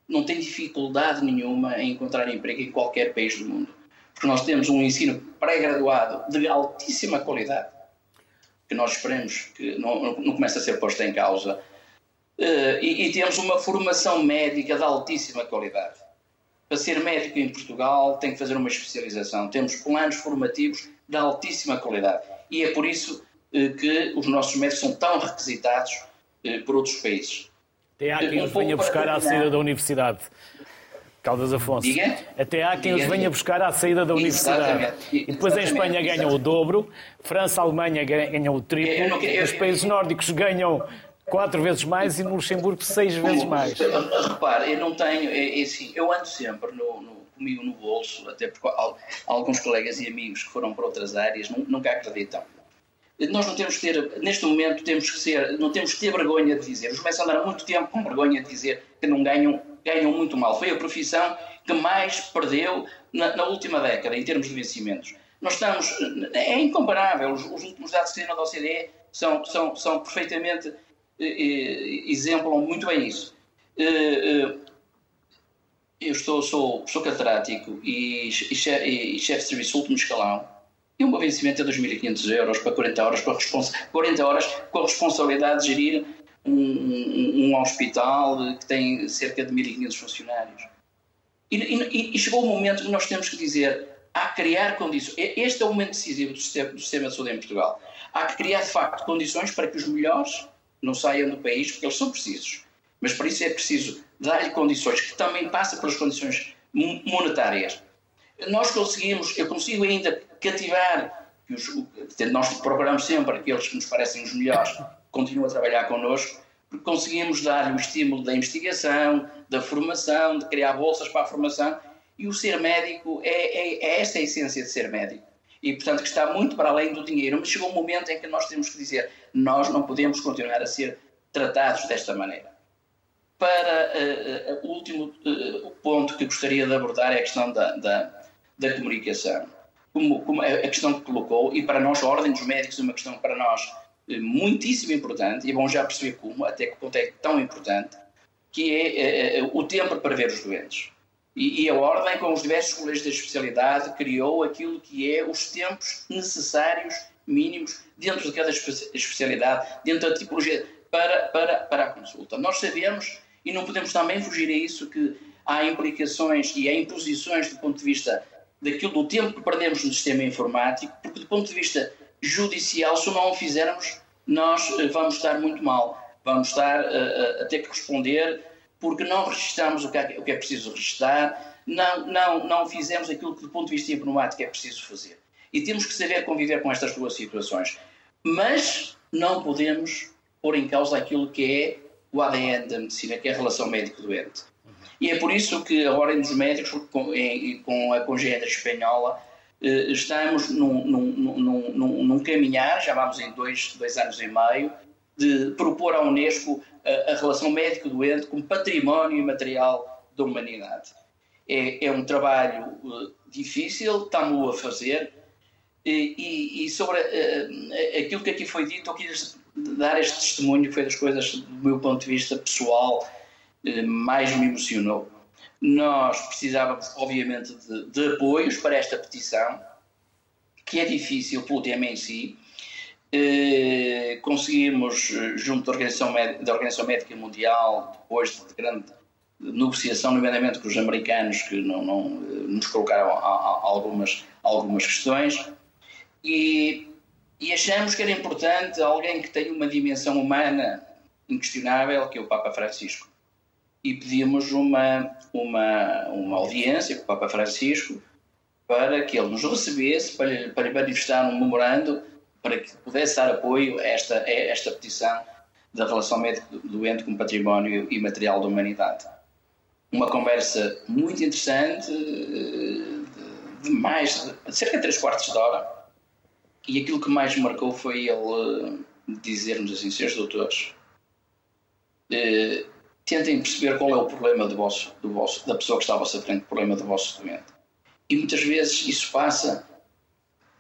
não têm dificuldade nenhuma em encontrar emprego em qualquer país do mundo. Porque nós temos um ensino pré-graduado de altíssima qualidade, que nós esperemos que não, não comece a ser posto em causa, eh, e, e temos uma formação médica de altíssima qualidade para ser médico em Portugal tem que fazer uma especialização. Temos planos formativos de altíssima qualidade. E é por isso eh, que os nossos médicos são tão requisitados eh, por outros países. Até há quem os venha buscar à saída da universidade. Caldas Afonso. Diga? Até há quem diga, os venha buscar à saída da universidade. Exatamente. E depois em Espanha ganham o dobro, França, Alemanha ganham o triplo, os países nórdicos ganham quatro vezes mais e no Luxemburgo seis vezes mais. Repare, eu não tenho, é, é assim, eu ando sempre no, no, comigo no bolso, até porque alguns colegas e amigos que foram para outras áreas nunca acreditam. Nós não temos que ter, neste momento, temos que ser, não temos que ter vergonha de dizer. Os médicos andaram muito tempo com vergonha de dizer que não ganham, ganham muito mal. Foi a profissão que mais perdeu na, na última década, em termos de vencimentos. Nós estamos, é incomparável, os, os últimos dados que saíram da OCDE são, são, são perfeitamente exemplam muito bem isso. Eu estou, sou, sou catedrático e, e chefe de serviço último escalão e o meu vencimento é 2.500 euros para 40 horas, para 40 horas com a responsabilidade de gerir um, um, hospital que tem cerca de 1.500 funcionários. E, e, e, chegou o momento que nós temos que dizer há que criar condições. Este é o momento decisivo do sistema, do sistema de saúde em Portugal. Há que criar, de facto, condições para que os melhores não saiam do país, porque eles são precisos. Mas para isso é preciso dar-lhe condições, que também passa pelas condições monetárias. Nós conseguimos, eu consigo ainda cativar, os, nós procuramos sempre aqueles que nos parecem os melhores, continuam a trabalhar connosco, porque conseguimos dar-lhe o estímulo da investigação, da formação, de criar bolsas para a formação, e o ser médico é, é, é esta a essência de ser médico e, portanto, que está muito para além do dinheiro. Mas chegou um momento em que nós temos que dizer: nós não podemos continuar a ser tratados desta maneira. Para uh, uh, o último uh, ponto que gostaria de abordar é a questão da, da, da comunicação. Como, como, a questão que colocou, e para nós, a Ordem dos Médicos é uma questão para nós muitíssimo importante, e é bom já perceber como, até que ponto é tão importante, que é o tempo para ver os doentes. E, e, a Ordem, com os diversos colégios de especialidade, criou aquilo que é os tempos necessários, mínimos, dentro de cada especialidade, dentro da tipologia, para, para, para a consulta. Nós sabemos, e não podemos também fugir a isso, que há implicações e há imposições do ponto de vista daquilo do tempo que perdemos no sistema informático, porque do ponto de vista judicial, se não o fizermos, nós eh, vamos estar muito mal. Vamos estar a, eh, a, a ter que responder porque não registramos o que é, o que é preciso registrar, não, não, não fizemos aquilo que, do ponto de vista informático, é preciso fazer. E temos que saber conviver com estas duas situações. Mas não podemos pôr em causa aquilo que é o ADN da medicina, que é a relação médico-doente. E é por isso que a Ordem dos Médicos, com, com a Congênera Espanhola, eh, estamos num, num, num, num, caminhar, já vamos em dois, dois anos e meio, de propor à Unesco a, a relação médico-doente como património imaterial da humanidade. É, é um trabalho uh, difícil, estamos a fazer, e, e, e sobre uh, aquilo que aqui foi dito, eu quis dar este testemunho, que foi das coisas, do meu ponto de vista pessoal, uh, mais me emocionou. Nós precisávamos, obviamente, de, de apoios para esta petição, que é difícil pelo tema em si, eh, conseguimos, eh, junto da Organização, Médica, da Organização Médica Mundial, depois de grande negociação, nomeadamente com os americanos, que não, não eh, nos colocaram algumas, algumas questões, e, e achamos que era importante alguém que tenha uma dimensão humana inquestionável, que é o Papa Francisco. E pedimos uma, uma, uma audiência com o Papa Francisco para que ele nos recebesse, para, para manifestar um memorando para que pudesse dar apoio a esta, a esta petição da relação médico-doente com património imaterial da humanidade. Uma conversa muito interessante, de mais de cerca de três quartos de hora, e aquilo que mais me marcou foi ele dizer-nos assim, senhores doutores, eh, tentem perceber qual é o problema do vosso, do vosso, da pessoa que está à vossa frente, o problema do vosso doente. E muitas vezes isso passa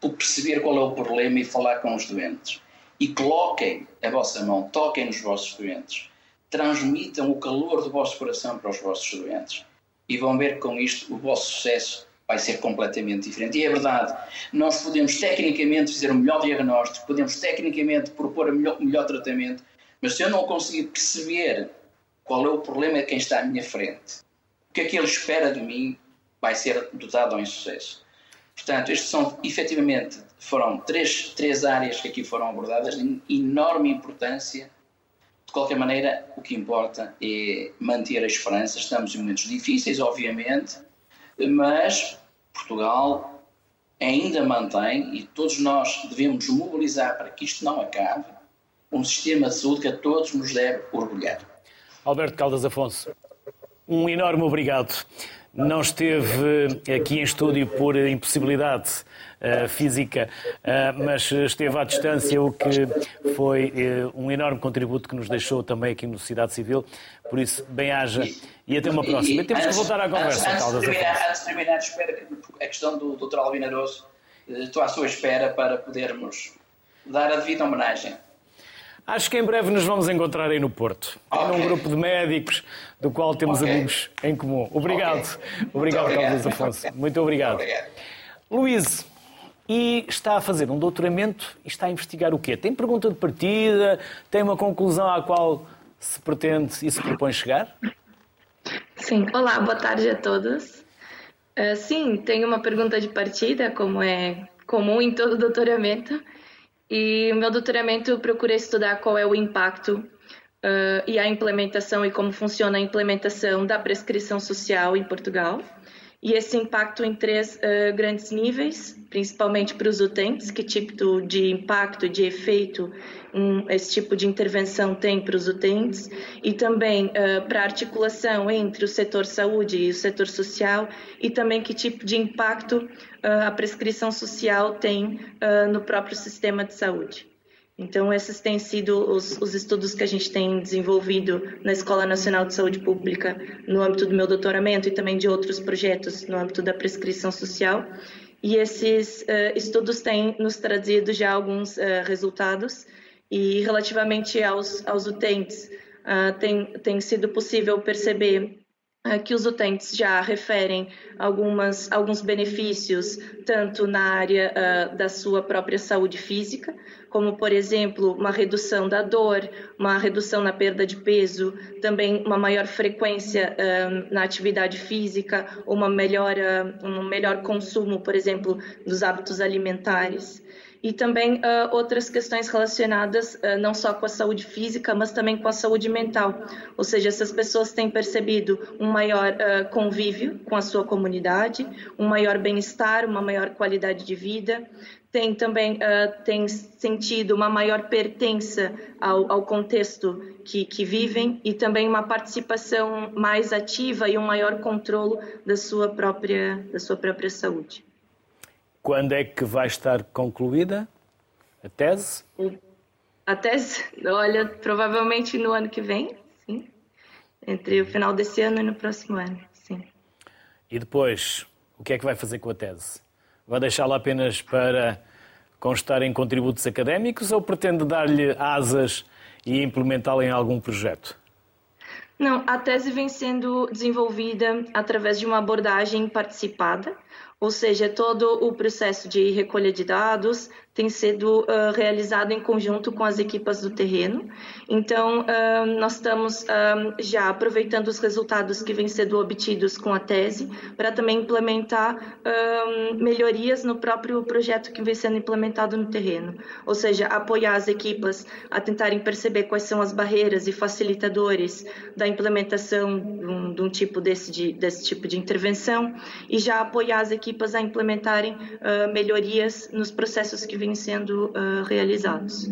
por perceber qual é o problema e falar com os doentes. E coloquem a vossa mão, toquem nos vossos doentes, transmitam o calor do vosso coração para os vossos doentes. E vão ver que com isto o vosso sucesso vai ser completamente diferente. E é verdade, nós podemos tecnicamente fazer o melhor diagnóstico, podemos tecnicamente propor o melhor, melhor tratamento, mas se eu não conseguir perceber qual é o problema de quem está à minha frente, o que é que ele espera de mim, vai ser dotado ao insucesso. Portanto, estes são, efetivamente, foram três, três áreas que aqui foram abordadas de enorme importância. De qualquer maneira, o que importa é manter a esperança. Estamos em momentos difíceis, obviamente, mas Portugal ainda mantém, e todos nós devemos mobilizar para que isto não acabe, um sistema de saúde que a todos nos deve orgulhar. Alberto Caldas Afonso, um enorme obrigado não esteve aqui em estúdio por impossibilidade uh, física, uh, mas esteve à distância, o que foi uh, um enorme contributo que nos deixou também aqui no Sociedade Civil. Por isso, bem-haja e até uma próxima. E, temos que voltar à conversa, antes, Caldas. Antes de terminar, antes de terminar espero que a questão do Dr. Albino Aroso, estou à sua espera para podermos dar a devida homenagem. Acho que em breve nos vamos encontrar aí no Porto. Okay. Num grupo de médicos do qual temos okay. amigos em comum. Obrigado. Okay. Obrigado, Carlos Afonso. Muito obrigado. obrigado. Luís, e está a fazer um doutoramento e está a investigar o quê? Tem pergunta de partida? Tem uma conclusão à qual se pretende e se propõe chegar? Sim. Olá, boa tarde a todos. Uh, sim, tenho uma pergunta de partida, como é comum em todo doutoramento. E o meu doutoramento procura estudar qual é o impacto uh, e a implementação e como funciona a implementação da prescrição social em Portugal. E esse impacto em três uh, grandes níveis, principalmente para os utentes, que tipo de impacto, de efeito um, esse tipo de intervenção tem para os utentes, e também uh, para a articulação entre o setor saúde e o setor social, e também que tipo de impacto uh, a prescrição social tem no próprio sistema de saúde. Então, esses têm sido os, os, estudos que a gente tem desenvolvido na Escola Nacional de Saúde Pública no âmbito do meu doutoramento e também de outros projetos no âmbito da prescrição social. E esses uh, estudos têm nos trazido já alguns uh, resultados. E relativamente aos, aos utentes, uh, tem, tem sido possível perceber que os utentes já referem algumas, alguns benefícios, tanto na área uh, da sua própria saúde física, como, por exemplo, uma redução da dor, uma redução na perda de peso, também uma maior frequência uh, na atividade física, uma melhora, um melhor consumo, por exemplo, dos hábitos alimentares e também uh, outras questões relacionadas uh, não só com a saúde física, mas também com a saúde mental. Ou seja, essas pessoas têm percebido um maior uh, convívio com a sua comunidade, um maior bem-estar, uma maior qualidade de vida, tem também tem sentido uma maior pertença ao, ao contexto que, que, vivem e também uma participação mais ativa e um maior controle da sua própria, da sua própria saúde. Quando é que vai estar concluída a tese? A tese, olha, provavelmente no ano que vem, sim. Entre o final desse ano e no próximo ano, sim. E depois, o que é que vai fazer com a tese? Vai deixá-la apenas para constar em contributos académicos ou pretende dar-lhe asas e implementá-la em algum projeto? Não, a tese vem sendo desenvolvida através de uma abordagem participada, ou seja, todo o processo de recolha de dados, tem sido uh, realizado em conjunto com as equipas do terreno. Então, uh, nós estamos uh, já aproveitando os resultados que vêm sendo obtidos com a tese para também implementar melhorias no próprio projeto que vem sendo implementado no terreno. Ou seja, apoiar as equipas a tentarem perceber quais são as barreiras e facilitadores da implementação de um, de um tipo desse, de, desse tipo de intervenção e já apoiar as equipas a implementarem melhorias nos processos que vêm sendo uh, realizados.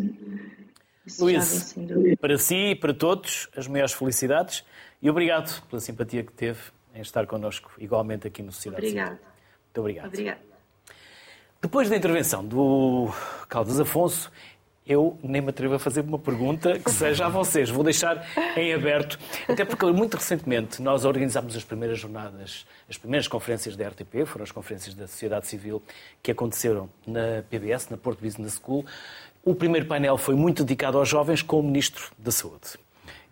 Luís, sendo... para si e para todos, as maiores felicidades e obrigado pela simpatia que teve em estar connosco, igualmente aqui no Sociedade Obrigado. Muito obrigado. Obrigado. Depois da intervenção do Caldas Afonso, eu nem me atrevo a fazer uma pergunta que seja a vocês. Vou deixar em aberto, até porque muito recentemente nós organizámos as primeiras jornadas, as primeiras conferências da RTP, foram as conferências da sociedade civil que aconteceram na PBS, na Porto Business School. O primeiro painel foi muito dedicado aos jovens com o Ministro da Saúde.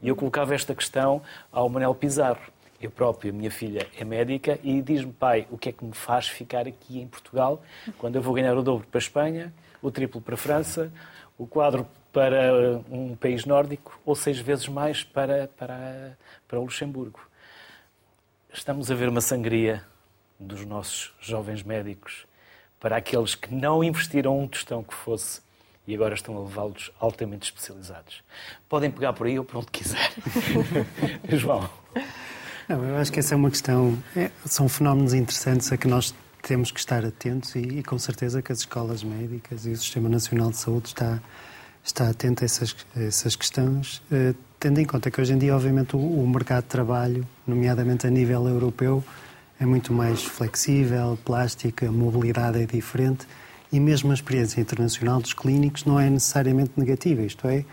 E eu colocava esta questão ao Manel Pizarro. Eu próprio, minha filha é médica e diz-me, pai, o que é que me faz ficar aqui em Portugal quando eu vou ganhar o dobro para a Espanha, o triplo para a França, o quadro para um país nórdico ou seis vezes mais para, para, para o Luxemburgo. Estamos a ver uma sangria dos nossos jovens médicos para aqueles que não investiram um tostão que fosse e agora estão a levá-los altamente especializados. Podem pegar por aí ou por onde quiser. João. Não, eu acho que essa é uma questão, é, são fenómenos interessantes a que nós temos que estar atentos e, e, com certeza que as escolas médicas e o Sistema Nacional de Saúde está, está atento a essas, a essas questões, eh, tendo em conta que hoje em dia, obviamente, o, o, mercado de trabalho, nomeadamente a nível europeu, é muito mais flexível, plástico, a mobilidade é diferente e mesmo a experiência internacional dos clínicos não é necessariamente negativa, isto é,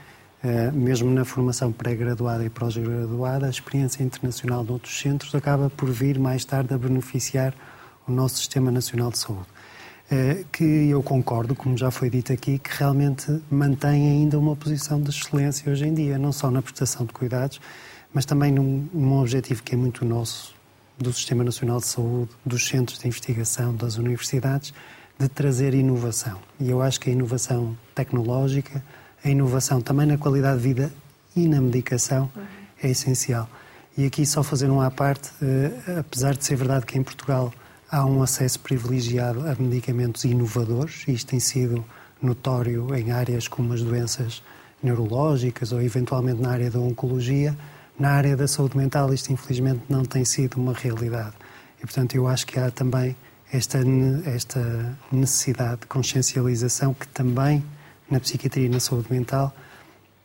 eh, mesmo na formação pré-graduada e pós-graduada, a experiência internacional de outros centros acaba por vir mais tarde a beneficiar o nosso Sistema Nacional de Saúde. Eh, que eu concordo, como já foi dito aqui, que realmente mantém ainda uma posição de excelência hoje em dia, não só na prestação de cuidados, mas também num, num objetivo que é muito nosso, do Sistema Nacional de Saúde, dos centros de investigação, das universidades, de trazer inovação. E eu acho que a inovação tecnológica, a inovação também na qualidade de vida e na medicação é essencial. E aqui só fazer um à parte, eh, apesar de ser verdade que em Portugal há um acesso privilegiado a medicamentos inovadores, e isto tem sido notório em áreas como as doenças neurológicas ou eventualmente na área da oncologia. Na área da saúde mental, isto infelizmente não tem sido uma realidade. E, portanto, eu acho que há também esta, esta necessidade de consciencialização que também na psiquiatria e na saúde mental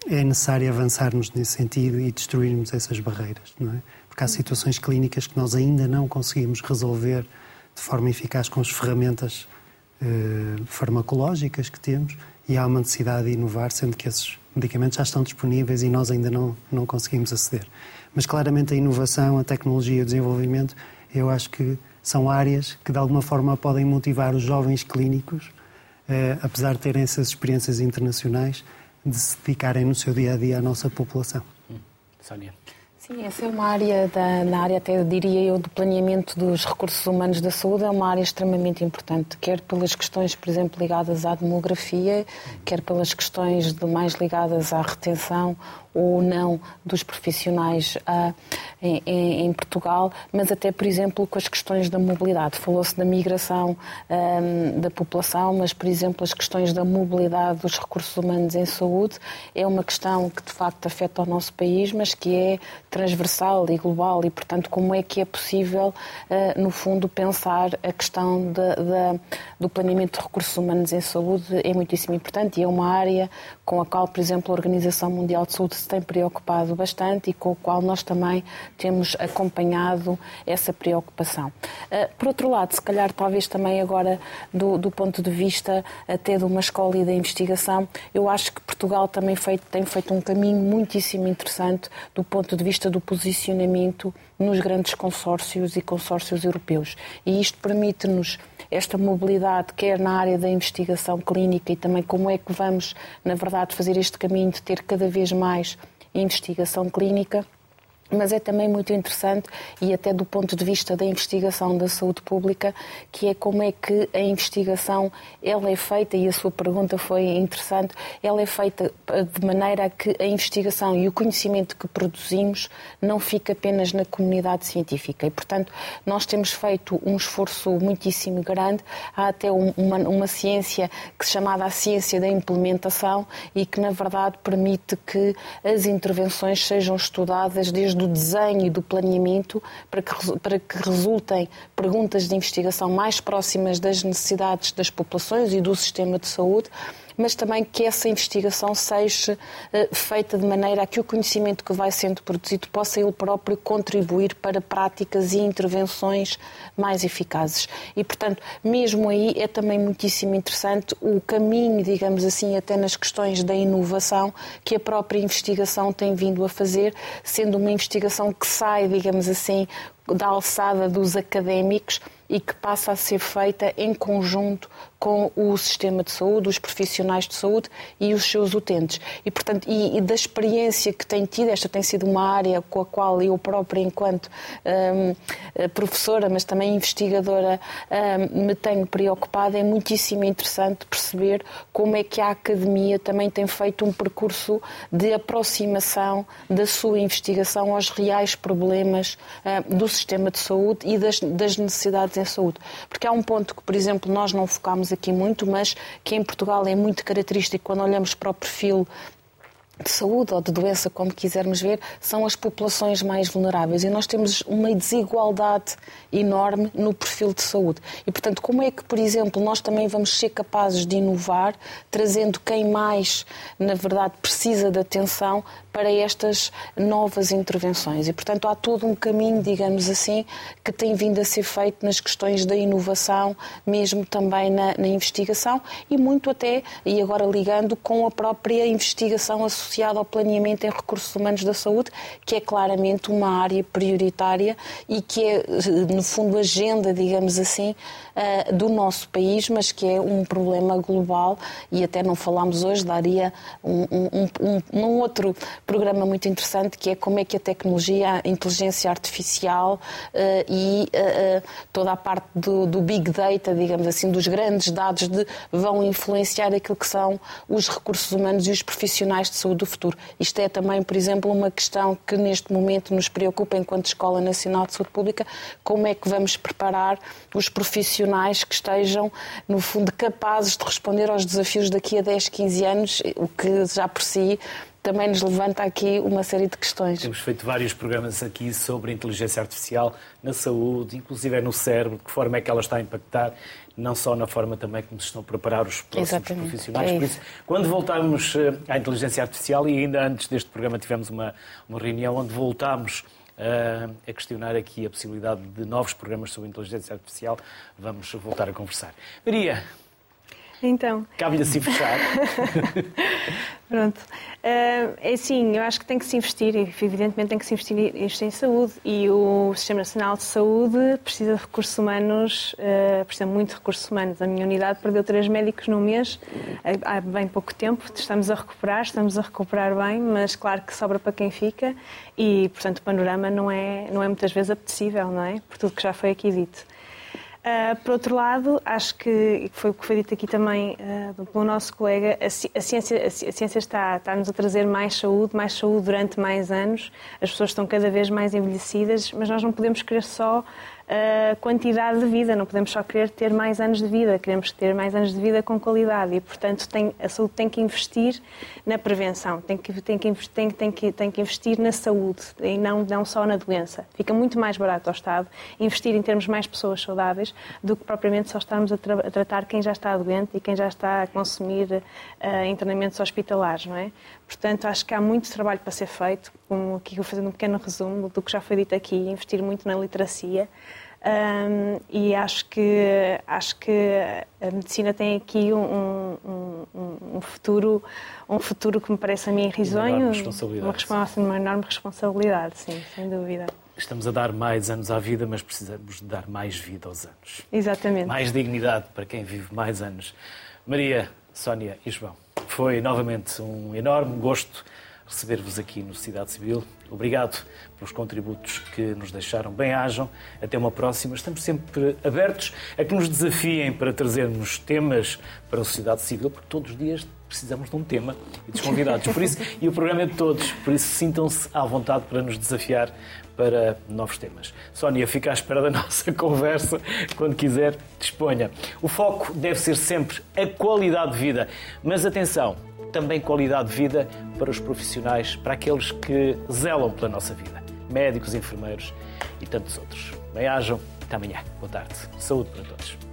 é necessário avançarmos nesse sentido e destruirmos essas barreiras, não é? Porque há situações clínicas que nós ainda não conseguimos resolver de forma eficaz com as ferramentas eh, farmacológicas que temos e há uma necessidade de inovar, sendo que esses medicamentos já estão disponíveis e nós ainda não, não conseguimos aceder. Mas claramente a inovação, a tecnologia e o desenvolvimento, eu acho que são áreas que de alguma forma podem motivar os jovens clínicos, eh, apesar de terem essas experiências internacionais, de se dedicarem no seu dia a dia à nossa população. Hum. Sónia. Sim, essa é uma área, da, na área até diria eu, do planeamento dos recursos humanos da saúde, é uma área extremamente importante, quer pelas questões, por exemplo, ligadas à demografia, quer pelas questões de, mais ligadas à retenção ou não dos profissionais uh, em, em, Portugal, mas até, por exemplo, com as questões da mobilidade. Falou-se da migração um, da população, mas, por exemplo, as questões da mobilidade dos recursos humanos em saúde é uma questão que, de facto, afeta o nosso país, mas que é transversal e global e, portanto, como é que é possível, uh, no fundo, pensar a questão do planeamento de recursos humanos em saúde é muitíssimo importante e é uma área com a qual, por exemplo, a Organização Mundial de Saúde se tem preocupado bastante e com o qual nós também temos acompanhado essa preocupação. Ah, por outro lado, se calhar talvez também agora do, do ponto de vista até de uma escola e da investigação, eu acho que Portugal também feito, tem feito um caminho muitíssimo interessante do ponto de vista do posicionamento nos grandes consórcios e consórcios europeus. E isto permite-nos esta mobilidade, quer na área da investigação clínica e também como é que vamos, na verdade, fazer este caminho de ter cada vez mais investigação clínica mas é também muito interessante e até do ponto de vista da investigação da saúde pública, que é como é que a investigação ela é feita e a sua pergunta foi interessante, ela é feita de maneira a que a investigação e o conhecimento que produzimos não fica apenas na comunidade científica. E portanto nós temos feito um esforço muitíssimo grande, há até uma, uma ciência que se chamada a ciência da implementação e que na verdade permite que as intervenções sejam estudadas desde do desenho e do planeamento para que, para que resultem perguntas de investigação mais próximas das necessidades das populações e do sistema de saúde mas também que essa investigação seja uh, feita de maneira a que o conhecimento que vai sendo produzido possa ele próprio contribuir para práticas e intervenções mais eficazes. E, portanto, mesmo aí é também muitíssimo interessante o caminho, digamos assim, até nas questões da inovação que a própria investigação tem vindo a fazer, sendo uma investigação que sai, digamos assim, da alçada dos académicos e que passa a ser feita em conjunto com o sistema de saúde, os profissionais de saúde e os seus utentes. E, portanto, e, e da experiência que tem tido, esta tem sido uma área com a qual eu própria, enquanto hum, professora, mas também investigadora, hum, me tenho preocupado, é muitíssimo interessante perceber como é que a academia também tem feito um percurso de aproximação da sua investigação aos reais problemas hum, do sistema de saúde e das, das necessidades em saúde. Porque há um ponto que, por exemplo, nós não aqui muito, mas que em Portugal é muito característico quando olhamos para o perfil de saúde ou de doença, como quisermos ver, são as populações mais vulneráveis. E nós temos uma desigualdade enorme no perfil de saúde. E, portanto, como é que, por exemplo, nós também vamos ser capazes de inovar, trazendo quem mais, na verdade, precisa de atenção para estas novas intervenções. E, portanto, há todo um caminho, digamos assim, que tem vindo a ser feito nas questões da inovação, mesmo também na, na investigação e muito até, e agora ligando, com a própria investigação associada ao planeamento em recursos humanos da saúde, que é claramente uma área prioritária e que é, no fundo, agenda, digamos assim, uh, do nosso país, mas que é um problema global e até não falámos hoje, daria um, um, um, um outro programa muito interessante que é como é que a tecnologia, a inteligência artificial uh, e uh, toda a parte do, do, Big Data, digamos assim, dos grandes dados de, vão influenciar aquilo que são os recursos humanos e os profissionais de saúde do futuro. Isto é também, por exemplo, uma questão que neste momento nos preocupa enquanto Escola Nacional de Saúde Pública, como é que vamos preparar os profissionais que estejam, no fundo, capazes de responder aos desafios daqui a 10, 15 anos, o que já por si também nos levanta aqui uma série de questões. Temos feito vários programas aqui sobre inteligência artificial na saúde, inclusive no cérebro, de que forma é que ela está a impactar, não só na forma também como se estão a preparar os próximos Exatamente. profissionais. É Por isso, quando voltarmos eh, à inteligência artificial, e ainda antes deste programa tivemos uma, uma reunião onde voltámos uh, a questionar aqui a possibilidade de novos programas sobre inteligência artificial, vamos voltar a conversar. Maria, então. Cabe-lhe assim fechar. Pronto. Uh, é assim, eu acho que tem que se investir, evidentemente tem que se investir em saúde e o Sistema Nacional de Saúde precisa de recursos humanos, uh, precisa muito de recursos humanos. A minha unidade perdeu três médicos no mês, há bem pouco tempo, estamos a recuperar, estamos a recuperar bem, mas claro que sobra para quem fica e, portanto, o panorama não é, não é muitas vezes apetecível, não é? Por tudo que já foi aqui dito. Uh, por outro lado, acho que, foi o que foi dito aqui também uh, pelo nosso colega, a, a ciência, a, ciência está, está-nos a trazer mais saúde, mais saúde durante mais anos, as pessoas estão cada vez mais envelhecidas, mas nós não podemos querer só a quantidade de vida, não podemos só querer ter mais anos de vida, queremos ter mais anos de vida com qualidade e, portanto, tem, a saúde tem que investir na prevenção, tem que, tem que, tem, tem que, tem que investir na saúde e não, não só na doença. Fica muito mais barato ao Estado investir em termos mais pessoas saudáveis do que propriamente só estarmos a, tra a tratar quem já está doente e quem já está a consumir uh, internamentos hospitalares, não é? Portanto, acho que há muito trabalho para ser feito, como aqui vou fazer um pequeno resumo do que já foi dito aqui, investir muito na literacia, um, e acho que, acho que a medicina tem aqui um, um, um, futuro, um futuro que me parece a mim risonho. Uma enorme responsabilidade. Uma, uma enorme responsabilidade, sim, sem dúvida. estamos a dar mais anos à vida, mas precisamos de dar mais vida aos anos. Exatamente. Mais dignidade para quem vive mais anos. Maria, Sónia e João, foi novamente um enorme gosto receber-vos aqui no Cidade Civil. Obrigado pelos contributos que nos deixaram. Bem-ajam. Até uma próxima. Estamos sempre abertos a que nos desafiem para trazermos temas para a sociedade civil, porque todos os dias precisamos de um tema e dos convidados. Por isso, e o programa é de todos, por isso sintam-se à vontade para nos desafiar para novos temas. Sónia, fica à espera da nossa conversa. Quando quiser, disponha. O foco deve ser sempre a qualidade de vida. Mas atenção, também qualidade de vida para os profissionais, para aqueles que zelam pela nossa vida. Médicos, enfermeiros e tantos outros. Bem-ajam. Até amanhã. Boa tarde. Saúde para todos.